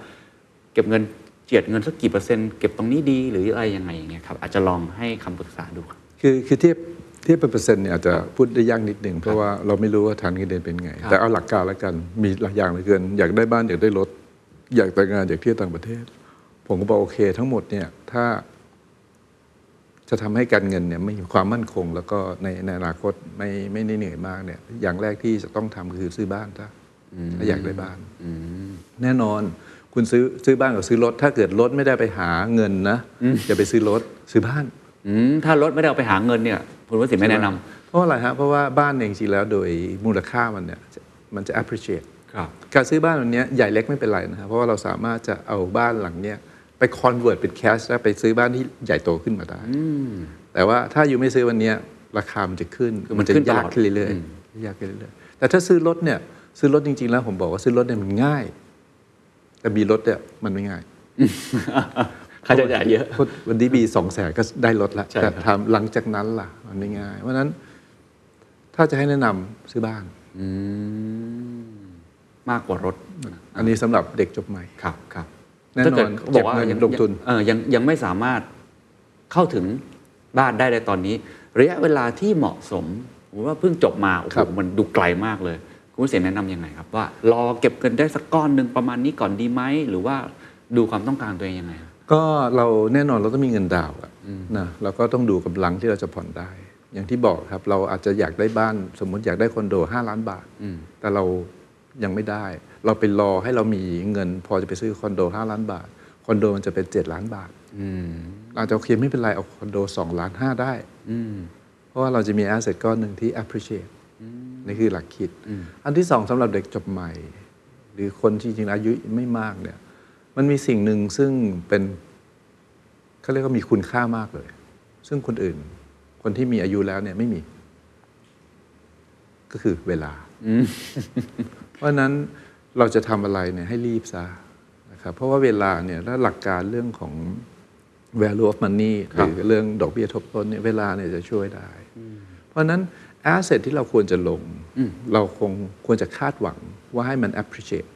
เก็บเงินเจียดเงินสักกี่เปอร์เซ็นต์เก็บตรงนี้ดีหรืออะไรยังไงอย่างเงี้ยครับอาจจะลองให้คำปรึกษาดูครับคือคือเทียบ เทียบเป็นเปอร์เซ็นต์เนี่ยอาจจะพูดได้ยากนิดหนึ่งเพราะว่าเราไม่รู้ว่าฐานเงินเดือนเป็นไงครับแต่เอาหลักการแล้วกันมีหลายอย่างเหลือเกิน อยากได้บ้านอยากได้รถอยากแต่งงานอยากเที่ยวต่างประเทศ ผมก็บอกโอเค ทั้งหมดเนี่ยถ้า จะทำให้การเงินเนี่ยไม่มีความมั่นคง แล้วก็ในในอนาคตไม่ไม่ได้เหนื่อยมากเนี่ย อย่างแรกที่จะต้องทำคือซื้อบ้านถ้าถ้าอยากได้บ้านแน่นอนคุณซื้อซื้อบ้านกับซื้อรถ ถ้าเกิดรถไม่ได้ไปหาเงินนะอย่าไปซื้อรถซื้อบ้านอืมถ้ารถไม่ได้เอาไปหาเงินเนี่ย คุณวสินไม่แนะนำเพราะอะไรฮะเพราะว่าบ้านเนี่ยจริงๆแล้วโดยมูลค่ามันเนี่ยมันจะ appreciate ครับการซื้อบ้านวันเนี้ยใหญ่เล็กไม่เป็นไรนะครับเพราะว่าเราสามารถจะเอาบ้านหลังเนี้ยไป convert เป็น cash แล้วไปซื้อบ้านที่ใหญ่โตขึ้นมาได้แต่ว่าถ้าอยู่ไม่ซื้อวันเนี้ยราคามันจะขึ้นคือมันจะขึ้นตลอดยากขึ้นเรื่อยอืมๆยากขึ้นเรื่อยๆแต่ถ้าซื้อรถเนี่ยซื้อรถจริงๆแล้วผมบอกว่าซื้อรถเนี่ยมันง่าย แต่มีรถเนี่ยมันไม่ง่าย ค่าใช้จ่ายเยอะพราวันนี้มีสองแสนก็ได้รถแล้วใช่แต่ครับทำหลังจากนั้นล่ะ มันไม่ง่าย เพราะฉะนั้น ถ้าจะให้แนะนำซื้อบ้านอืมมากกว่ารถ อันนี้สำหรับเด็กจบใหม่ ครับครับแน่นอนถ้าเกิดเขาบอกว่าเก็บเงินยังลงทุนเออยังยังไม่สามารถเข้าถึงบ้านได้ในตอนนี้ ระยะเวลาที่เหมาะสมผมว่าเพิ่งจบมาโอ้โหครับมันดูไกลมากเลยคุณผู้เสียแนะนำยังไงครับ ว่ารอเก็บเงินได้สักก้อนหนึ่งประมาณนี้ก่อนดีไหมหรือว่าดูความต้องการตัวเองยังไงครับ ก็เราแน่นอนเราต้องมีเงินดาวน์อะนะเราก็ต้องดูกำลังที่เราจะผ่อนได้ อย่างที่บอกครับเราอาจจะอยากได้บ้านสมมติอยากได้คอนโด 5 ล้านบาทอืมแต่เรายังไม่ได้ เราไปรอให้เรามีเงิน พอจะไปซื้อคอนโด 5 ล้านบาทคอนโดมันจะเป็น 7 ล้านบาทอืมเราอาจจะโอเคไม่เป็นไร เอาคอนโด 2 ล้าน 5 ได้อืมเพราะว่าเราจะมี asset ก้อนหนึ่งที่ appreciate นี่คือหลักคิด อันที่สองสำหรับเด็กจบใหม่ หรือคนที่จริงๆอายุไม่มากเนี่ย มันมีสิ่งหนึ่งซึ่งเป็นเขาเรียกว่ามีคุณค่ามากเลย ซึ่งคนอื่น คนที่มีอายุแล้วเนี่ยไม่มี ก็คือเวลา เพราะฉะนั้นเราจะทำอะไรเนี่ยให้รีบซะนะครับ เพราะว่าเวลาเนี่ยและหลักการเรื่องของ value of money ครับหรือเรื่องดอกเบี้ยทบต้นเนี่ยเวลาเนี่ยจะช่วยได้ เพราะฉะนั้น asset ที่เราควรจะลง เราคงควรจะคาดหวังว่าให้มัน appreciate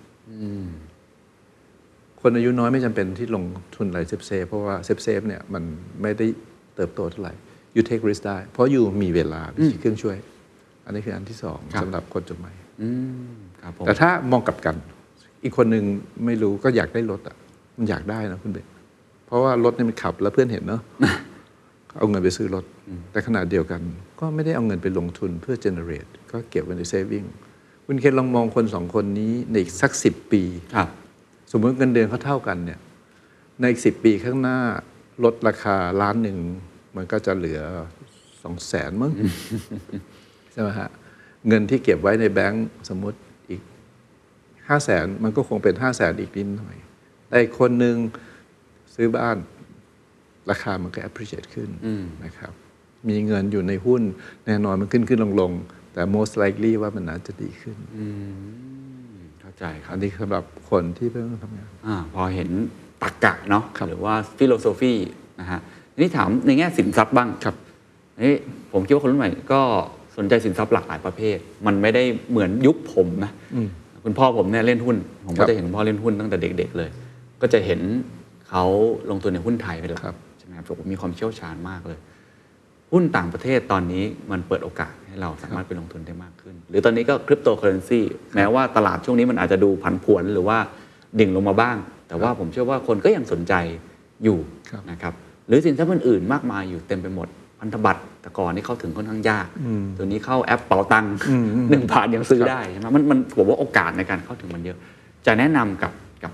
คนอายุน้อยไม่จำเป็นที่ลงทุนอะไร safe safe เพราะว่า safe safe เนี่ยมันไม่ได้เติบโตเท่าไหร่ you take risk ได้ เพราะ you มีเวลาวิธีเครื่องช่วย อันนี้คืออันที่สองครับสำหรับคนจบใหม่อืมครับผมแต่ถ้ามองกลับกัน อีกคนหนึ่งไม่รู้ก็อยากได้รถอะมันอยากได้นะคุณเบกเพราะว่ารถเนี่ยมันขับแล้วเพื่อนเห็นเนาะเอาเงินไปซื้อรถ แต่ขนาดเดียวกัน ก็ไม่ได้เอาเงินไปลงทุนเพื่อ generate ก็เก็บไว้ใน saving คุณเคนลองมองคนสองคนนี้ในอีกสักสิบปีครับ สมมติเงินเดือนเขาเท่ากันเนี่ยในอีกสิบปีข้างหน้าลดราคาล้านหนึ่งมันก็จะเหลือสองแสนมั้งใช่ไหมฮะเงินที่เก็บไว้ในแบงก์สมมติอีกห้าแสนมันก็คงเป็นห้าแสนอีกนิดหน่อย แต่อีกคนหนึ่งซื้อบ้านราคามันก็ appreciate ขึ้นนะครับ มีเงินอยู่ในหุ้น แน่นอนมันขึ้นขึ้นลงลงแต่ most likely ว่ามันน่าจะดีขึ้นเข้า ใจครัอับนนี้สำหรับคนที่เพิ่งทำงาน อาพอเห็นตรรกะเนาะครับหรือว่า philosophy นะฮะทีนี้ถามในแง่สินทรัพย์บ้างครับ นี่ผมคิดว่าคนรุ่นใหม่ก็สนใจสินทรัพย์หลากหลายประเภท มันไม่ได้เหมือนยุคผมนะคุณพ่อผมเนี่ยเล่นหุ้น ครัก็บจะเห็นคุณพ่อเล่นหุ้นตั้งแต่เด็ก ๆ เลย ก็จะเห็นเขาลงทุนในหุ้นไทยเป็นหลักครับ ใช่ไหมครับผมมีความเชี่ยวชาญมากเลย หุ้นต่างประเทศตอนนี้มันเปิดโอกาสให้เราสามารถไปลงทุนได้มากขึ้น หรือตอนนี้ก็คริปโตเคอเรนซีแม้ว่าตลาดช่วงนี้มันอาจจะดูผันผวนหรือว่าดิ่งลงมาบ้าง แต่ว่าผมเชื่อว่าคนก็ยังสนใจอยู่ครับนะครับหรือสินทรัพย์อื่นๆมากมายอยู่เต็มไปหมดพันธบัตรแต่ก่อนนี่เข้าถึงค่อนข้างยาก ตัวนี้เข้าแอปเป๋าตังค์หนึ่งบาทยังซื้อได้ใช่ไหมมันมันผมว่าโอกาสในการเข้าถึงมันเยอะ จะแนะนำกับกับ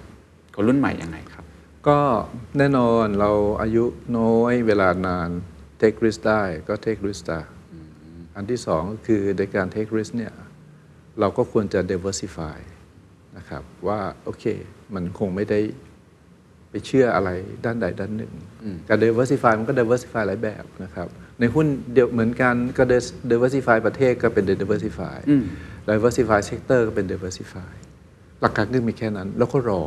คนรุ่นใหม่ยังไงครับ ก็แน่นอนเราอายุน้อยเวลานาน take risk ได้ก็ take risk ได้อันที่สองก็คือในการ take risk เนี่ยเราก็ควรจะ diversify นะครับว่าโอเค มันคงไม่ได้ไปเชื่ออะไรด้านใดด้านหนึ่ง การ diversify มันก็ diversify หลายแบบนะครับ ในหุ้นเดียวเหมือนกันก็ diversify ประเทศก็เป็น diversify diversify sector ก็เป็น diversify หลักการก็มีแค่นั้น แล้วก็รอ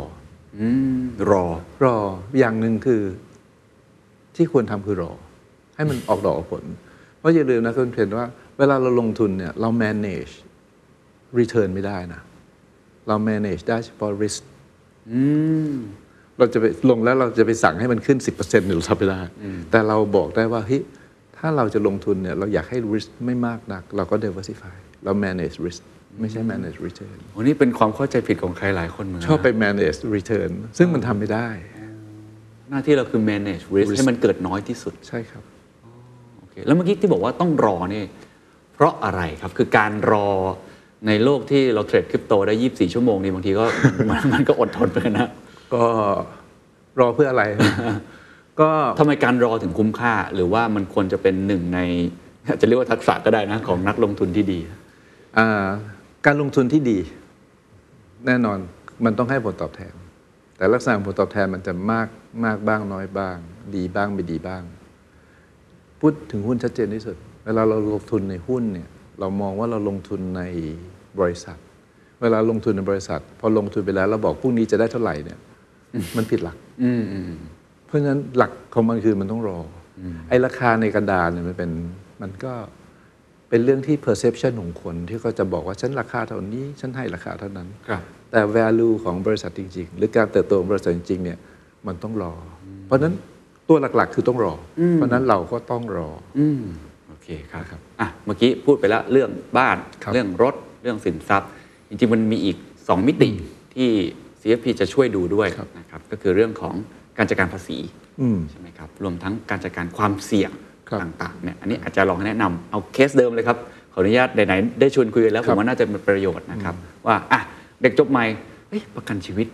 อืมรอรออย่างหนึ่งคือที่ควรทำคือรอ ให้มันออกดอกออกผล เพราะอย่าลืมนะคุณเพนว่าเวลาเราลงทุนเนี่ยเรา manage return ไม่ได้นะ เรา manage ได้เฉพาะ risk อืมเราจะไปลงแล้วเราจะไปสั่งให้มันขึ้น 10%เนี่ยเราทำไม่ได้ แต่เราบอกได้ว่าเฮ้ยถ้าเราจะลงทุนเนี่ยเราอยากให้ risk ไม่มากนัก เราก็ diversify เรา manage risk ไม่ใช่ manage return โอ้นี่เป็นความเข้าใจผิดของใครหลายคนเหมือนกัชอบไปนะ manage return ซึ่งมันทำไม่ได้ หน้าที่เราคือ manage risk risk ให้มันเกิดน้อยที่สุด ใช่ครับโอเค แล้วเมื่อกี้ที่บอกว่าต้องรอนี่เพราะอะไรครับคือการรอในโลกที่เราเทรดคริปโตได้ 24 ชั่วโมงนี่บางทีก็มันมันก็อดทนไปนะก็รอเพื่ออะไร ก็ทำไมการรอถึงคุ้มค่า หรือว่ามันควรจะเป็นหนึ่งในจะเรียกว่าทักษะก็ได้นะ ของนักลงทุนที่ดีอ่าการลงทุนที่ดี แน่นอนมันต้องให้ผลตอบแทน แต่ลักษณะผลตอบแทนมันจะมากมากบ้างน้อยบ้าง ดีบ้างไม่ดีบ้าง พูดถึงหุ้นชัดเจนที่สุด เวลาเราลงทุนในหุ้นเนี่ยเรามองว่าเราลงทุนในบริษัท เวลาลงทุนในบริษัท พอลงทุนไปแล้วเราบอกพรุ่งนี้จะได้เท่าไหร่เนี่ย มันผิดหลักอืมอืมเพราะฉะนั้นหลักของมันคือมันต้องรออไอ้ราคาในกระดานเนี่ยมันเป็นมันก็เป็นเรื่องที่ perception ของคนที่เขาจะบอกว่าฉันราคาเท่านี้ ฉันให้ราคาเท่านั้นครับแต่ value ของบริษัทจริง ๆ หรือการเติบโตของบริษัทจริงๆเนี่ยมันต้องรออเพราะฉะนั้น ตัวหลักๆ คือต้องรออเพราะฉะนั้นเราก็ต้องรออืมโอเคครับครับอะเมื่อกี้พูดไปแล้วเรื่องบ้านครับเรื่องรถเรื่องสินทรัพย์ จริงๆมันมีอีก 2 มิติที่ CFP จะช่วยดูด้วยนะครับก็คือเรื่องของการจัดการภาษีอืมใช่ไหมครับรวมทั้งการจัดการความเสี่ยงครับต่างๆเนี่ยอันนี้อาจจะลองแนะนำเอาเคสเดิมเลยครับขออนุญาตไหนๆได้ชวนคุยกันแล้วคผรับมว่าน่าจะเป็นประโยชน์นะครับว่าอะเด็กจบใหม่เอ้ยประกันชีวิต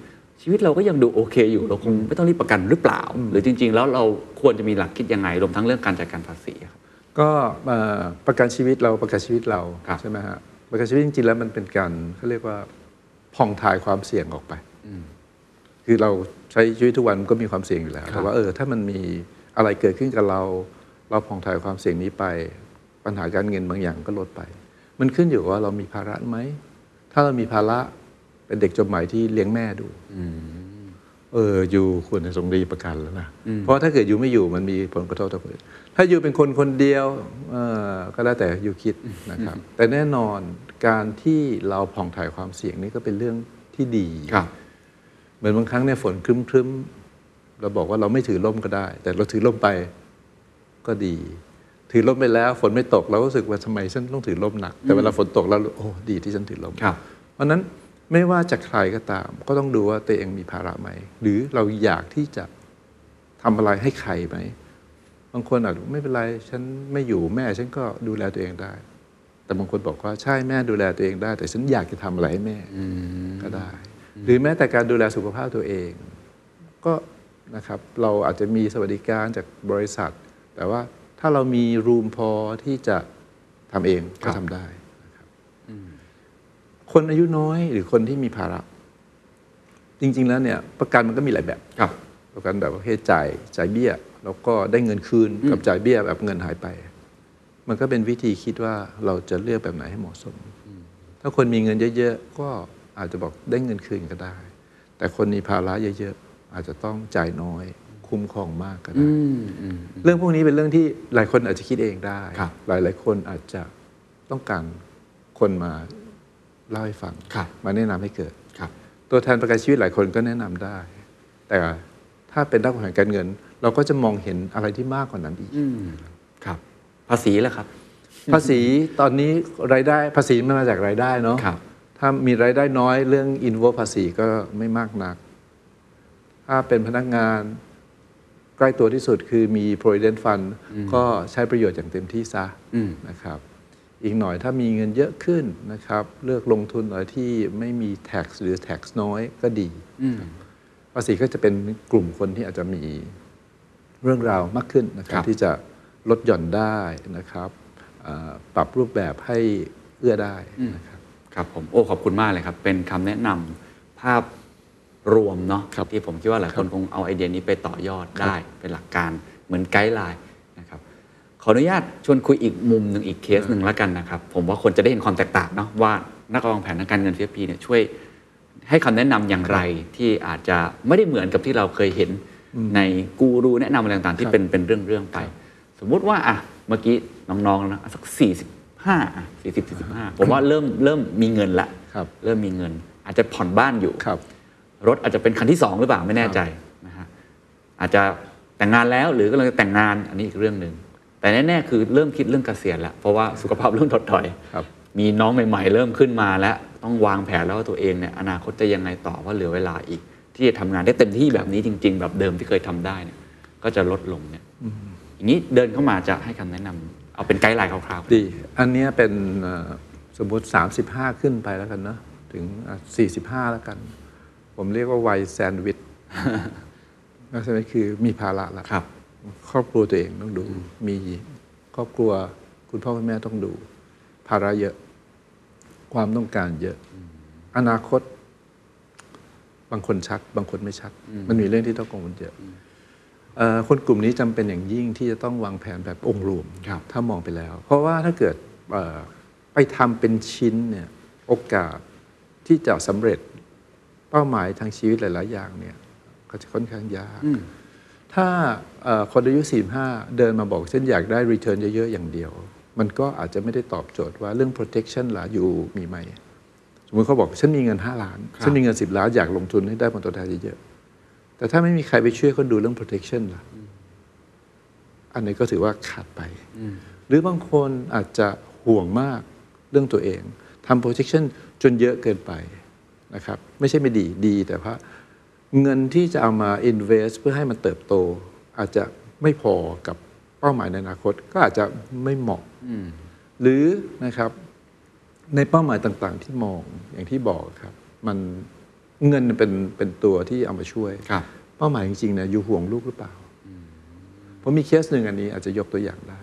ชีวิตเราก็ยังดูโอเคอยู่เราคงไม่ต้องรีบประกันหรือเปล่า หรือจริง ๆ แล้วเราควรจะมีหลักคิดยังไงรวมทั้งเรื่องการจัดการภาษีครับก็เอ่อประกันชีวิตเราประกันชีวิตเราครับใช่ไหมฮะประกันชีวิตจริงๆแล้วมันเป็นการเขาเรียกว่าผ่องทายความเสี่ยงออกไปคือเราใช้ชีวิตทุกวันมันก็มีความเสี่ยงอยู่แล้วครับแต่ว่าเออถ้ามันมีอะไรเกิดขึ้นกับเรา เราผ่องถ่ายความเสี่ยงนี้ไป ปัญหาการเงินบางอย่างก็ลดไป มันขึ้นอยู่กับว่าเรามีภาระไหมถ้าเรามีภาระ เป็นเด็กจบใหม่ที่เลี้ยงแม่ดูเอออยู่ควรจะส่งรีประกันแล้วนะเพราะถ้าเกิดอยู่ไม่อยู่มันมีผลกระทบต่อคนอื่นถ้าอยู่เป็นคนคนเดียวเออก็แล้วแต่อยู่คิดนะครับ แต่แน่นอนการที่เราผ่องถ่ายความเสี่ยงนี่ก็เป็นเรื่องที่ดีครับ เหมือนบางครั้งเนี่ยฝนครึ้มๆเราบอกว่าเราไม่ถือร่มก็ได้ แต่เราถือร่มไปก็ดี ถือร่มไปแล้ว ฝนไม่ตกเราก็รู้สึกว่าทำไมฉันต้องถือร่มหนัก แต่เวลาฝนตกเราโอ้ดีที่ฉันถือร่มครับเพราะฉะนั้น ไม่ว่าจะใครก็ตาม ก็ต้องดูว่าตัวเองมีภาระไหม หรือเราอยากที่จะทำอะไรให้ใครไหมบางคนอาจจะไม่เป็นไร ฉันไม่อยู่แม่ฉันก็ดูแลตัวเองได้ แต่บางคนบอกว่าใช่แม่ดูแลตัวเองได้ แต่ฉันอยากจะทำอะไรให้แม่ก็ได้ หรือแม้แต่การดูแลสุขภาพตัวเอง ก็นะครับเราอาจจะมีสวัสดิการจากบริษัท แต่ว่าถ้าเรามีรูมพอที่จะทำเองก็ทำได้นะ ครับคนอายุน้อยหรือคนที่มีภาระ จริง ๆ แล้วเนี่ยประกันมันก็มีหลายแบบครับ ประกันแบบประเภทจ่ายจ่ายเบี้ย แล้วก็ได้เงินคืนกับจ่ายเบี้ยแบบเงินหายไป มันก็เป็นวิธีคิดว่าเราจะเลือกแบบไหนให้เหมาะสม ถ้าคนมีเงินเยอะๆก็อาจจะบอกได้เงินคืนก็ได้ แต่คนมีภาระเยอะๆอาจจะต้องจ่ายน้อยคุ้มครองมากก็ได้เรื่องพวกนี้เป็นเรื่องที่หลายคนอาจจะคิดเองได้ครับหลายหลายๆคนอาจจะต้องการคนมา เล่าให้ฟังครับมาแนะนำให้เกิดครับตัวแทนประกันชีวิตหลายคนก็แนะนำได้ แต่ถ้าเป็นด้านของการเงิน เราก็จะมองเห็นอะไรที่มากกว่านั้นอีกอืมครับ ภาษีแหละครับ ภาษีตอนนี้รายได้ภาษีมันมาจากรายได้เนาะครับถ้ามีรายได้น้อยเรื่องอินโวภาษีก็ไม่มากนัก ถ้าเป็นพนักงานใกล้ตัวที่สุดคือมี provident fund ก็ใช้ประโยชน์อย่างเต็มที่ซะอืมนะครับ อีกหน่อยถ้ามีเงินเยอะขึ้นนะครับ เลือกลงทุนอะไรที่ไม่มี tax หรือ tax น้อยก็ดีอืมภาษีก็จะเป็นกลุ่มคนที่อาจจะมีเรื่องราวมากขึ้นนะครัครับบที่จะลดหย่อนได้นะครับอ่าปรับรูปแบบให้เอื้อได้นะครับครับผมโอ้ขอบคุณมากเลยครับ เป็นคำแนะนำภาพรวมเนาะครับที่ผมคิดว่าหลายคนคงเอาไอเดียนี้ไปต่อยอดได้เป็นหลักการเหมือนไกด์ไลน์นะครับ ขออนุญาตชวนคุยอีกมุมหนึ่งอีกเคสหนึ่งแล้วกันนะครับ ผมว่าคนจะได้เห็นความแตกต่างเนาะว่านักวางแผนทางการเงิน CFP เนี่ยช่วยให้คำแนะนำอย่างไรที่อาจจะไม่ได้เหมือนกับที่เราเคยเห็นในกูรูแนะนำอะไรต่างๆที่ครับเป็นเป็นเรื่องๆไป สมมุติว่าอะเมื่อกี้น้องๆนะสักสี่สิบห้าสี่สิบสี่สิบห้าผมว่าเริ่มเริ่มมีเงินละครับเริ่มมีเงิน อาจจะผ่อนบ้านอยู่ครับ รถอาจจะเป็นคันที่สองหรือเปล่าไม่แน่ใจนะฮะอาจจะแต่งงานแล้วหรือกำลังจะแต่งงานอันนี้อีกเรื่องหนึ่ง แต่แน่ๆคือเริ่มคิดเรื่องเกษียณแล้วเพราะว่าสุขภาพเริ่มถดถอยครับมีน้องใหม่ ๆ เริ่มขึ้นมาแล้วต้องวางแผนแล้วว่าตัวเองเนี่ยอนาคตจะยังไงต่อว่าเหลือเวลาอีก ที่จะทำงานได้เต็มที่แบบนี้จริง ๆ แบบเดิมที่เคยทำได้เนี่ยก็จะลดลงเนี่ยอย่างนี้เดินเข้ามาจะให้คำแนะนำเอาเป็นไกด์ไลน์คร่าวๆดีอันเนี้ยเป็นเอ่อสมมติ 35 ขึ้นไปแล้วกันเนอะถึงอะ45 แล้วกัน ผมเรียกว่าวัยแซนด์วิชก็ใช่ไหมคือมีภาระละครับ ครอบครัวตัวเองต้องดู มีครอบครัวคุณพ่อคุณแม่ต้องดู ภาระเยอะ ความต้องการเยอะ อนาคต บางคนชัด บางคนไม่ชัด มันมีเรื่องที่ต้องกังวลเยอะเอ่อคนกลุ่มนี้จำเป็นอย่างยิ่งที่จะต้องวางแผนแบบองค์รวมครับถ้ามองไปแล้ว เพราะว่าถ้าเกิดเอ่อไปทำเป็นชิ้นเนี่ยโอกาสที่จะสำเร็จเป้าหมายทางชีวิตหลาย ๆ อย่างเนี่ยก็จะค่อนข้างยาก ถ้าเอ่อคนอายุ 45 เดินมาบอกฉันอยากได้ return เยอะ ๆ อย่างเดียว มันก็อาจจะไม่ได้ตอบโจทย์ว่าเรื่อง protection ล่ะอยู่มีไหม สมมติเขาบอกฉันมีเงิน 5 ล้านครับฉันมีเงิน 10 ล้าน อยากลงทุนให้ได้ผลตอบแทนเยอะๆแต่ถ้าไม่มีใครไปช่วยเขาดูเรื่อง protection ล่ะ อันนี้ก็ถือว่าขาดไป หรือบางคนอาจจะห่วงมากเรื่องตัวเองทำ protection จนเยอะเกินไปนะครับ ไม่ใช่ไม่ดีดีแต่ว่า เงินที่จะเอามา invest เพื่อให้มันเติบโต อาจจะไม่พอกับเป้าหมายในอนาคต ก็อาจจะไม่เหมาะหรือนะครับในเป้าหมายต่างๆ ที่มองอย่างที่บอกครับ มันเงินเป็นเป็นตัวที่เอามาช่วยครับเป้าหมายจริงๆเนี่ย you ห่วงลูกหรือเปล่าผมมีเคสหนึ่งอันนี้อาจจะยกตัวอย่างได้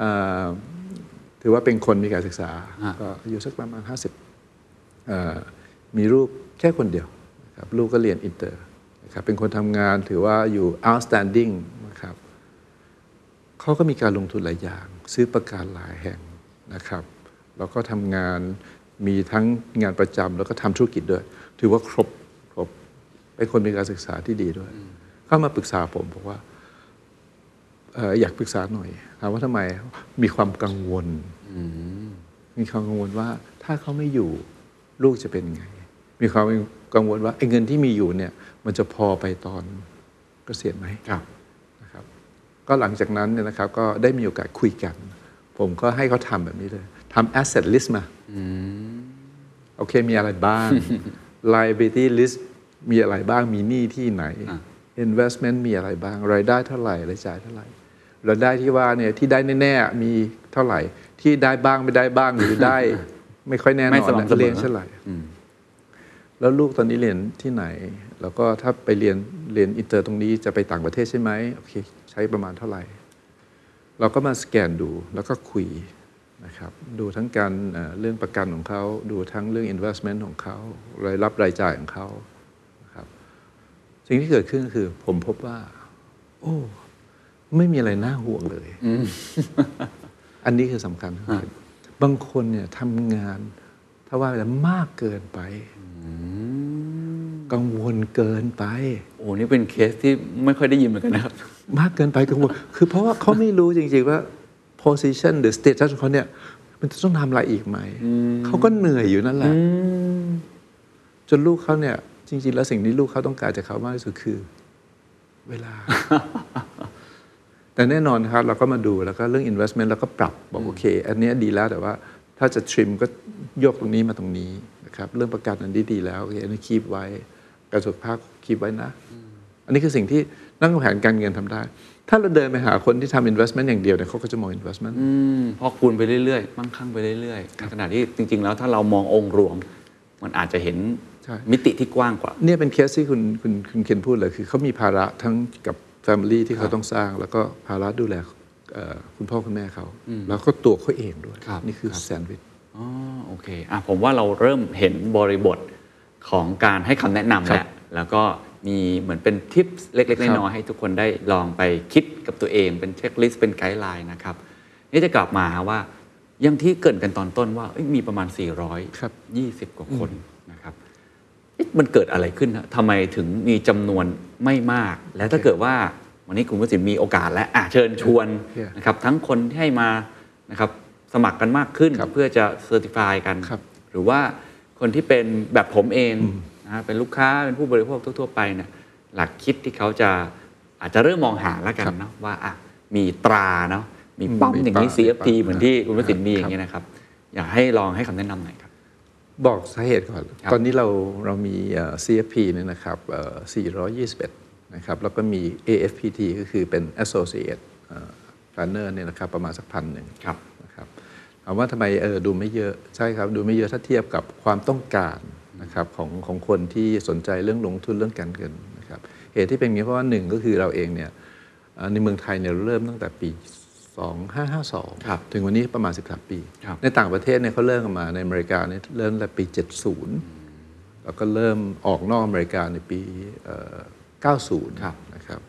อ่าถือว่าเป็นคนมีการศึกษาฮะก็อายุสักประมาณ50อ่ามีลูกแค่คนเดียวนะ ครับลูกก็เรียนอินเตอร์นะครับเป็นคนทำงานถือว่าอยู่ outstanding นะครับเขาก็มีการลงทุนหลายอย่าง ซื้อประกันหลายแห่งนะครับแล้วก็ทำงานมีทั้งงานประจำแล้วก็ทำธุรกิจด้วย ถือว่าครบครบเป็นคนมีการศึกษาที่ดีด้วย เข้ามาปรึกษาผมบอกว่าเอ่ออยากปรึกษาหน่อยถามว่าทำไมมีความกังวลมีความกังวลว่าถ้าเขาไม่อยู่ลูกจะเป็นไง มีความ กังวลว่าไอ้เงินที่มีอยู่เนี่ยมันจะพอไปตอนเกษียณไหมครับนะครับ ก็หลังจากนั้นเนี่ยนะครับก็ได้มีโอกาสคุยกัน ผมก็ให้เขาทำแบบนี้เลยทำ asset list มาโอเคมีอะไรบ้าง liability list มีอะไรบ้างมีหนี้ที่ไหน investment มีอะไรบ้าง รายได้เท่าไหร่รายจ่ายเท่าไหร่รายได้ที่ว่าเนี่ยที่ได้แน่ๆมีเท่าไหร่ ที่ได้บ้างไม่ได้บ้างหรือได้ ไม่ค่อยแน่นอนไม่สม่ำเสมอเรียนเท่าไหร่ แล้วลูกตอนนี้เรียนที่ไหน แล้วก็ถ้าไปเรียนเรียนอินเตอร์ตรงนี้จะไปต่างประเทศใช่ไหมโอเคใช้ประมาณเท่าไหร่ เราก็มาสแกนดูแล้วก็คุยนะครับดูทั้งการเอ่อเรื่องประกันของเขา ดูทั้งเรื่อง investment ของเขารายรับรายจ่ายของเขานะครับสิ่งที่เกิดขึ้นก็คือ ผมพบว่า โอ้ไม่มีอะไรน่าห่วงเลย อันนี้คือสำคัญ บางคนเนี่ยทำงาน ถ้าว่าไปแล้วมากเกินไป กังวลเกินไป โอ้นี่เป็นเคสที่ไม่ค่อยได้ยินเหมือนกันนะครับ มากเกินไปกังวล คือเพราะว่าเขาไม่รู้จริง ๆ ว่า position หรือ status ของเขาเนี่ย มันจะต้องทำอะไรอีกไหม เขาก็เหนื่อยอยู่นั่นแหละ จนลูกเขาเนี่ย จริง ๆ แล้วสิ่งที่ลูกเขาต้องการจากเขามากที่สุดคือ เวลา แต่แน่นอนครับ เราก็มาดูแล้วก็เรื่อง investment เราก็ปรับบอกโอเค อันเนี้ยดีแล้วแต่ว่า ถ้าจะ trim ก็ยกตรงนี้มาตรงนี้ นะครับเรื่องประกันอันนี้ดีแล้วโอเคอันนี้คีบไว้การสุขภาพคีบไว้นะ อันนี้คือสิ่งที่นักวางแผนการเงินทำได้ ถ้าเราเดินไปหาคนที่ทำ investment อย่างเดียวเนี่ยเขาก็จะมอง investment อืมพอคูณไปเรื่อยๆ มั่งคั่งไปเรื่อยๆในขณะที่จริง ๆ แล้วถ้าเรามององค์รวม มันอาจจะเห็นใช่มิติที่กว้างกว่า เนี่ยเป็นเคสที่คุณคุณคุณเคนพูดเลยคือเขามีภาระทั้งกับ Family ที่เขาต้องสร้าง แล้วก็ภาระดูแลเอ่อคุณพ่อคุณแม่เขา แล้วก็ตัวเขาเองด้วยครับนี่คือครับแซนด์วิช อ๋อโอเคอะผมว่าเราเริ่มเห็นบริบทของการให้คำแนะนำครัแล้วบแล้วก็มีเหมือนเป็นทิปเล็กๆครับน้อยๆให้ทุกคนได้ลองไปคิดกับตัวเองเป็นเช็คลิสต์เป็นไกด์ไลน์นะครับ นี่จะกลับมาว่าอยังที่เกรินกันตอนต้นว่าเอ้ยมีประมาณ ครับ 420 กว่าคนนะครับเอ๊ะมันเกิดอะไรขึ้นนะทำไมถึงมีจำนวนไม่มาก และถ้าเกิดว่าวันนี้คุณวสินมีโอกาสและอะเชิญชวน Yeah. นะครับทั้งคนที่ให้มานะครับ สมัครกันมากขึ้นครับเพื่อจะเซอร์ติฟายกันครับหรือว่าคนที่เป็นแบบผมเองนะฮะเป็นลูกค้าเป็นผู้บริโภคทั่ว ๆ ไปเนี่ยหลักคิดที่เขาจะอาจจะเริ่มมองหาแล้วกันครับเนาะว่าอะมีตราเนาะมีป้อมมีอย่างนี้ป้าย CFP มีป้ายเหมือนที่คุณวสินมีครับอย่างเงี้ยนะครับ อยากให้ลองให้คำแนะนำหน่อยครับ บอกสาเหตุก่อนครับตอนนี้เราเรามีเอ่อ CFP เนี่ยนะครับเอ่อ421 นะครับ แล้วก็มี AFPT ก็คือเป็น Associate เอ่อ Planner เนี่ยนะครับ ประมาณสักพันหนึ่งครับนะครับถามว่าทำไมเออดูไม่เยอะใช่ครับ ดูไม่เยอะถ้าเทียบกับความต้องการนะครับของของคนที่สนใจเรื่องลงทุนเรื่องการเงินนะครับเหตุที่เป็นอย่างนี้เพราะว่าหนึ่งก็คือเราเองเนี่ยเอ่อในเมืองไทยเนี่ยเริ่มตั้งแต่ปี 2552ครับถึงวันนี้ประมาณ 13 ปีครับในต่างประเทศเนี่ยเขาเริ่มกันมาในอเมริกาเนี่ยเริ่มตั้งแต่ปี 70 แล้วก็เริ่มออกนอกอเมริกาในปีเอ่อ90ครับนะครับ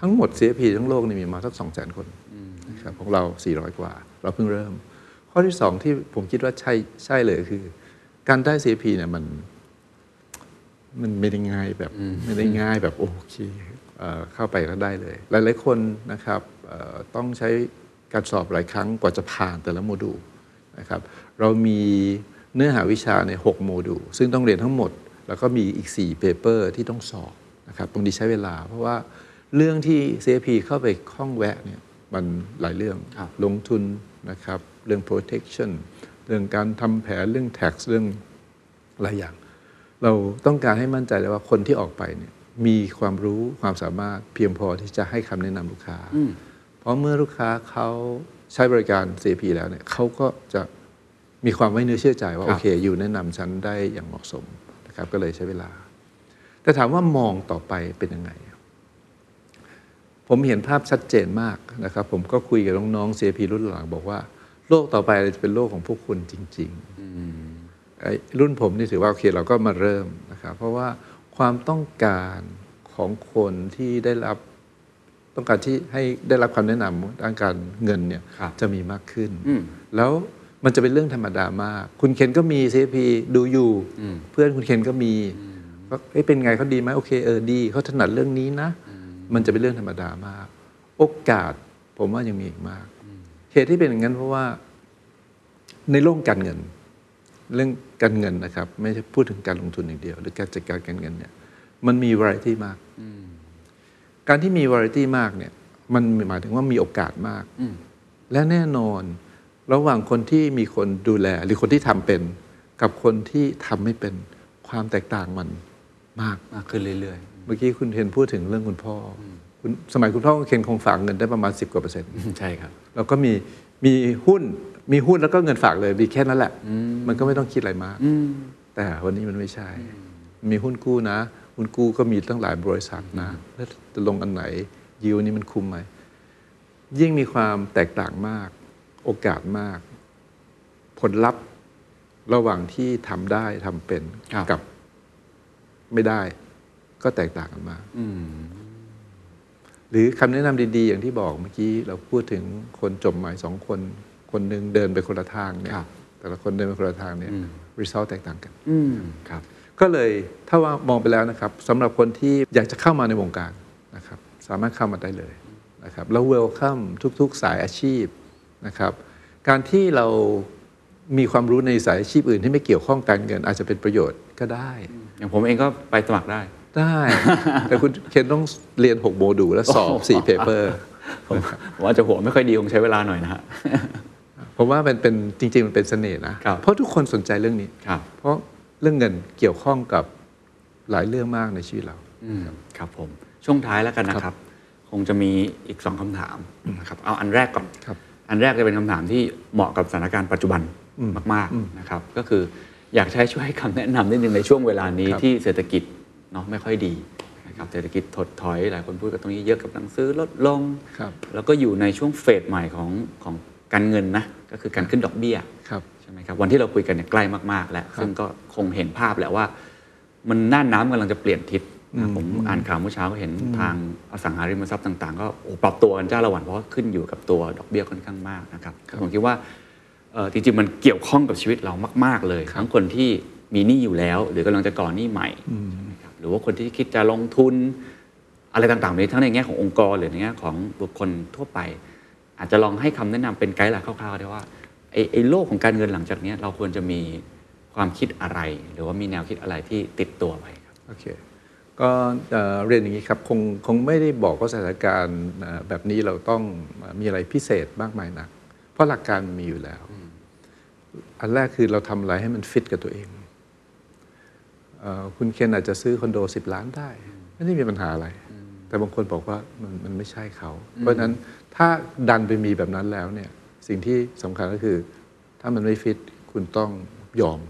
ทั้งหมด CFP ทั้งโลกเนี่ยมีมาสัก2 0 0 0 0 0 คนนะครับของเรา 400 กว่า เราเพิ่งเริ่ม ข้อที่2ที่ผมคิดว่าใช่ใช่เลยคือ การได้ CFP เนี่ยมัน มันไม่ได้ง่ายแบบไม่ได้ง่ายแบบโอเคเอ่อเข้าไปก็ได้เลย หลาย ๆ คนนะครับเอ่อต้องใช้การสอบหลายครั้งกว่าจะผ่านแต่ละโมดูลนะครับเรามีเนื้อหาวิชาใน 6 โมดูลซึ่งต้องเรียนทั้งหมด แล้วก็มีอีก 4 paper ที่ต้องสอบนะครับตรงนี้ใช้เวลา เพราะว่าเรื่องที่ CFP เข้าไปคล้องแวะเนี่ยมันหลายเรื่องครับลงทุน นะครับเรื่อง protection เรื่องการทำแผนเรื่อง tax เรื่องหลายอย่าง เราต้องการให้มั่นใจเลยว่าคนที่ออกไปเนี่ยมีความรู้ความสามารถเพียงพอที่จะให้คำแนะนำลูกค้า เพราะเมื่อลูกค้าเขาใช้บริการ CP แล้วเนี่ยเขาก็จะมีความไว้เนื้อเชื่อใจว่าครัโอบเค อยู่แนะนำฉันได้อย่างเหมาะสมนะครับก็เลยใช้เวลา แต่ถามว่ามองต่อไปเป็นยังไง ผมเห็นภาพชัดเจนมากนะครับ ผมก็คุยกับน้องๆ CP รุ่นหลังบอกว่า โลกต่อไปจะเป็นโลกของพวกคุณจริงๆไอ้รุ่นผมนี่ถือว่าโอเคเราก็มาเริ่มนะครับ เพราะว่าความต้องการของคนที่ได้รับต้องการที่ให้ได้รับคำแนะนำด้านการเงินเนี่ยครับจะมีมากขึ้นอืมแล้วมันจะเป็นเรื่องธรรมดามาก คุณเคนก็มี CP ดูอยู่อืมเพื่อนคุณเคนก็มีว่าเอ้ยเป็นไงเขาดีไหมโอเคเออดีเขาถนัดเรื่องนี้นะ มันจะเป็นเรื่องธรรมดามาก โอกาสผมว่ายังมีอีกมากเหตุที่เป็นอย่างนั้นเพราะว่าในโลกการเงิน เรื่องการเงินนะครับ ไม่ใช่พูดถึงการลงทุนอย่างเดียว หรือการจัดการการเงินเนี่ย มันมี variety มากการที่มี variety มากเนี่ย มันหมายถึงว่ามีโอกาสมากและแน่นอนระหว่างคนที่มีคนดูแล หรือคนที่ทำเป็น กับคนที่ทำไม่เป็นความแตกต่างมันมากมากขึ้นเรื่อยเมื่อกี้คุณเคนพูดถึงเรื่องคุณพ่ออคุณสมัยคุณพ่อคุณเคนคงฝากเงินได้ประมาณ 10 กว่าเปอร์เซ็นต์ๆใช่ครับแล้วก็มีมีหุ้นมีหุ้นแล้วก็เงินฝากเลยมีแค่นั้นแหละ มันก็ไม่ต้องคิดอะไรมากแต่วันนี้มันไม่ใช่ มีหุ้นกู้นะ หุ้นกู้ก็มีตั้งหลายบริษัทนะแล้วจะลงอันไหนยิวนี้มันคุ้มไหมยิ่งมีความแตกต่างมาก โอกาสมาก ผลลัพธ์ระหว่างที่ทำได้ทำเป็นครับกับไม่ได้ ก็แตกต่างกันมากอืมหรือคำแนะนำดีๆ อย่างที่บอกเมื่อกี้เราพูดถึงคนจบใหม่สองคน คนหนึ่งเดินไปคนละทางเนี่ยครับแต่ละคนเดินไปคนละทางเนี่ยอืม result แตกต่างกันอืมครับก็เลยถ้าว่ามองไปแล้วนะครับสำหรับคนที่อยากจะเข้ามาในวงการนะครับสามารถเข้ามาได้เลยนะครับแล้ว welcome ทุก ๆ สายอาชีพนะครับการที่เรามีความรู้ในสายอาชีพอื่นที่ไม่เกี่ยวข้องการเงินอาจจะเป็นประโยชน์ก็ได้ อย่างผมเองก็ไปสมัครได้ ได้ แต่คุณเคนต้องเรียน 6 โมดูลและสอบโอ้โห4เพเปอร์ผมผมว่าจะหัวไม่ค่อยดีคงใช้เวลาหน่อยนะฮะผมว่ามันเป็นจริง ๆ มันเป็นเสน่ห์นะครับเพราะทุกคนสนใจเรื่องนี้ครับเพราะเรื่องเงินเกี่ยวข้องกับหลายเรื่องมากในชีวิตเราอืมครับผมช่วงท้ายแล้วกันนะครับ คงจะมีอีกสองคำถามนะครับเอาอันแรกก่อนครับอันแรกจะเป็นคำถามที่เหมาะกับสถานการณ์ปัจจุบันมาก ๆนะครับ ก็คืออยากใช้ช่วยให้คำแนะนำนิดนึงในช่วงเวลานี้ครับที่เศรษฐกิจ เนาะไม่ค่อยดีนะครับเศรษฐกิจถดถอย หลายคนพูดกันตรงนี้เยอะกับหนังซื้อลดลงครับแล้วก็อยู่ในช่วงเฟสใหม่ของของการเงินนะก็คือการขึ้นดอกเบี้ยครับใช่ไหมครับวันที่เราคุยกันเนี่ยใกล้มากๆ แล้ว ซึ่งก็คงเห็นภาพแหละว่า มันน่านน้ำกำลังจะเปลี่ยนทิศนะผมอ่านข่าวเมื่อเช้าก็เห็นทางอสังหาริมทรัพย์ต่าง ๆ ก็โอ้ปรับตัวกันจ้าละวันเพราะว่าขึ้นอยู่กับตัวดอกเบี้ยค่อนข้างมากนะครับผมคิดว่าเอ่อจริงๆมันเกี่ยวข้องกับชีวิตเรามาก ๆ เลยทั้งคนที่มีหนี้อยู่แล้ว หรือกำลังจะก่อหนี้ใหม่นะครับ หรือว่าคนที่คิดจะลงทุนอะไรต่างๆนี้ทั้งในแง่ขององค์กรหรือในแง่ของบุคคลทั่วไป อาจจะลองให้คำแนะนำเป็นไกด์หลักคร่าวๆได้ว่าไอ้ไอ้โลกของการเงินหลังจากเนี้ยเราควรจะมีความคิดอะไร หรือว่ามีแนวคิดอะไรที่ติดตัวไว้ครับโอเคก็เอ่อเรียนอย่างนี้ครับคงคงไม่ได้บอกว่าสถานการณ์เอ่อแบบนี้เราต้องมีอะไรพิเศษมากมายนัก เพราะหลักการมันมีอยู่แล้ว อันแรกคือเราทำอะไรให้มันฟิตกับตัวเองเอ่อ คุณเคนอาจจะซื้อคอนโด 10 ล้านได้ ไม่ได้มีปัญหาอะไร แต่บางคนบอกว่ามันมันไม่ใช่เขา เพราะฉะนั้นถ้าดันไปมีแบบนั้นแล้วเนี่ยสิ่งที่สำคัญก็คือ ถ้ามันไม่ฟิตคุณต้องยอม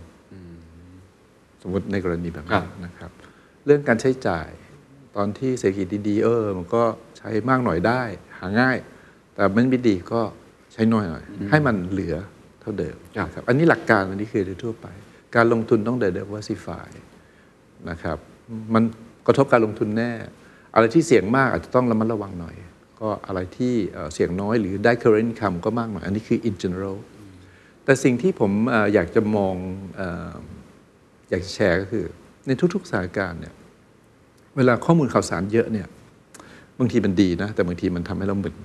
สมมติในกรณีแบบครันั้นบนะครับ เรื่องการใช้จ่ายตอนที่เศรษฐกิจดีๆเออมันก็ใช้มากหน่อยได้ หาง่าย แต่มันไม่ดีก็ใช้น้อยหน่อย ให้มันเหลือเท่าเดิมนะครับอันนี้หลักการอันนี้คือโดยทั่วไป การลงทุนต้อง diversify นะครับ มันกระทบการลงทุนแน่ อะไรที่เสี่ยงมากอาจจะต้องระมัดระวังหน่อย ก็อะไรที่เอ่อเสี่ยงน้อยหรือได้ current income ก็มากหน่อย อันนี้คือ in general แต่สิ่งที่ผมเอ่ออยากจะมองเอออยากจะแชร์ก็คือ ในทุกๆสถานการณ์เนี่ยเวลาข้อมูลข่าวสารเยอะเนี่ยบางทีมันดีนะ แต่บางทีมันทำให้เรามึน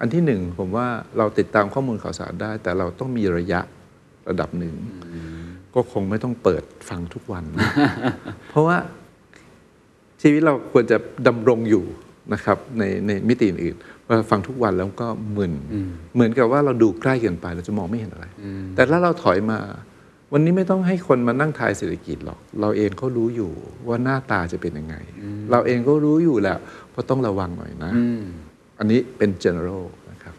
อันที่หนึ่งผมว่าเราติดตามข้อมูลข่าวสารได้ แต่เราต้องมีระยะระดับหนึ่ง ก็คงไม่ต้องเปิดฟังทุกวัน เพราะว่าชีวิตเราควรจะดำรงอยู่นะครับในในมิติอื่นๆเวลาฟังทุกวันแล้วก็มึนเหมือนกับว่าเราดูใกล้เกินไปเราจะมองไม่เห็นอะไร แต่ถ้าเราถอยมา วันนี้ไม่ต้องให้คนมานั่งทายเศรษฐกิจหรอก เราเองก็รู้อยู่ว่าหน้าตาจะเป็นยังไง เราเองก็รู้อยู่แหละว่าต้องระวังหน่อยนะ อันนี้เป็น general นะครับ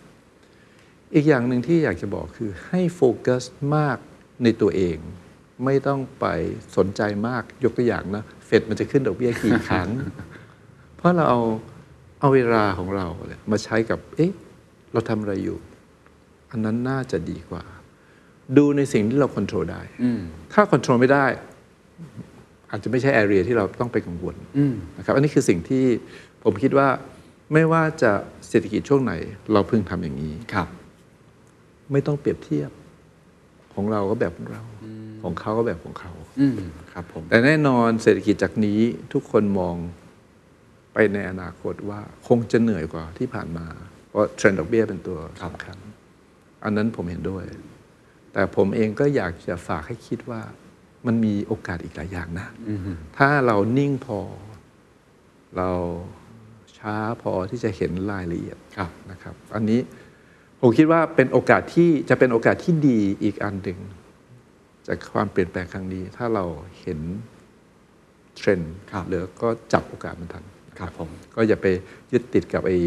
อีกอย่างหนึ่งที่อยากจะบอกคือให้โฟกัสมาก ในตัวเอง ไม่ต้องไปสนใจมากยกตัวอย่างนะเฟดมันจะขึ้นดอกเบี้ยกี่ครั้ง เพราะเราเอาเอาเวลาของเราเนี่ยมาใช้กับ เอ๊ะ เราทำอะไรอยู่ อันนั้นน่าจะดีกว่า ดูในสิ่งที่เราควบคุมได้ถ้าควบคุมไม่ได้ อาจจะไม่ใช่แอเรียที่เราต้องไปกังวลนะครับ อันนี้คือสิ่งที่ผมคิดว่า ไม่ว่าจะเศรษฐกิจช่วงไหน เราพึงทำอย่างนี้ครับ ไม่ต้องเปรียบเทียบ ของเราก็แบบของเรา ของเขาก็แบบของเขาอืมครับผมแต่แน่นอนเศรษฐกิจจากนี้ทุกคนมองไปในอนาคตว่าคงจะเหนื่อยกว่าที่ผ่านมา เพราะเทรนด์ดอกเบี้ยเป็นตัวครับสำคัญอันนั้นผมเห็นด้วย แต่ผมเองก็อยากจะฝากให้คิดว่ามันมีโอกาสอีกหลายอย่างนะถ้าเรานิ่งพอ เราช้าพอที่จะเห็นรายละเอียดครับนะครับ อันนี้ ผมคิดว่าเป็นโอกาสที่จะเป็นโอกาสที่ดีอีกอันหนึ่งจากความเปลี่ยนแปลงครั้งนี้ ถ้าเราเห็นเทรนด์ครับหรือก็จับโอกาสมันทันครับผมก็อย่าไปยึดติดกับไอ้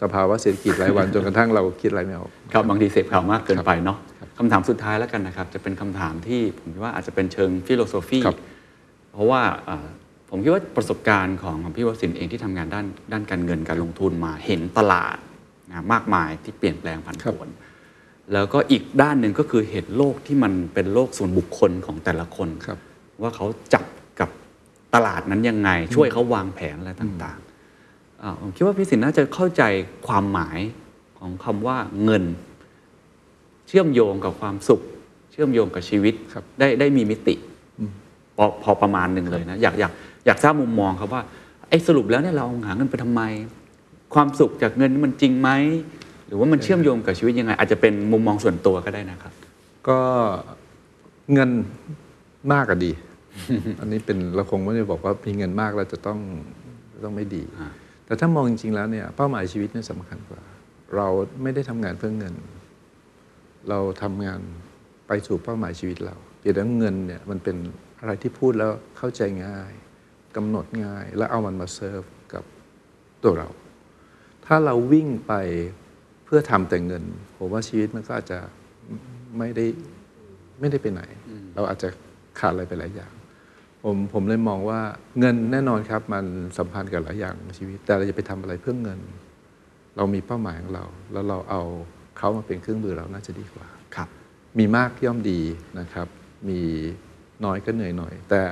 สภาวะเศรษฐกิจรายวันจนกระทั่งเราคิดอะไรไม่ออกครับบางทีเสพข่าวมากเกินไปเนาะคำถามสุดท้ายแล้วกันนะครับ จะเป็นคำถามที่ผมคิดว่าอาจจะเป็นเชิง philosophy ครับเพราะว่าเอ่อผมคิดว่าประสบการณ์ของของพี่วสินทร์เองที่ทำงานด้านด้านการเงินการลงทุนมาเห็นตลาด นะมากมายที่เปลี่ยนแปลงผันผวนแล้วก็อีกด้านหนึ่งก็คือเห็นโลกที่มันเป็นโลกส่วนบุคคลของแต่ละคนครับว่าเขาจับกับตลาดนั้นยังไง ช่วยเขาวางแผนอะไรต่างๆอ่าผมคิดว่าพี่สินน่าจะเข้าใจความหมายของคำว่าเงิน เชื่อมโยงกับความสุข เชื่อมโยงกับชีวิตครับได้ได้มีมิติพอพอประมาณหนึ่งเลยนะ อยากอยากอยากทราบมุมมองครับว่าไอ้สรุปแล้วเนี่ยเราหาเงินไปทำไม ความสุขจากเงินนี่มันจริงไหมหรือว่ามันเชื่อมโยงกับชีวิตยังไง อาจจะเป็นมุมมองส่วนตัวก็ได้นะครับ ก็เงินมากก็ดี อันนี้เป็นเราคงไม่ได้บอกว่ามีเงินมากแล้วจะต้องต้องไม่ดีอ่าแต่ถ้ามองจริงๆแล้วเนี่ยเป้าหมายชีวิตเนี่ยสำคัญกว่า เราไม่ได้ทำงานเพื่อเงิน เราทำงานไปสู่เป้าหมายชีวิตเราเพียงแต่ว่าเงินเนี่ยมันเป็นอะไรที่พูดแล้วเข้าใจง่ายกำหนดง่าย แล้วเอามันมาเซิร์ฟกับตัวเรา ถ้าเราวิ่งไปเพื่อทำแต่เงิน ผมว่าชีวิตมันก็อาจจะไม่ได้ไม่ได้ไปไหน เราอาจจะขาดอะไรไปหลายอย่าง ผมผมเลยมองว่าเงินแน่นอนครับ มันสัมพันธ์กับหลายอย่างในชีวิต แต่เราจะไปทำอะไรเพื่อเงิน เรามีเป้าหมายของเรา แล้วเราเอาเขามาเป็นเครื่องมือเราน่าจะดีกว่าครับ มีมากย่อมดีนะครับ มีน้อยก็เหนื่อยหน่อย แต่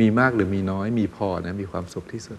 มีมากหรือมีน้อยมีพอนะมีความสุขที่สุด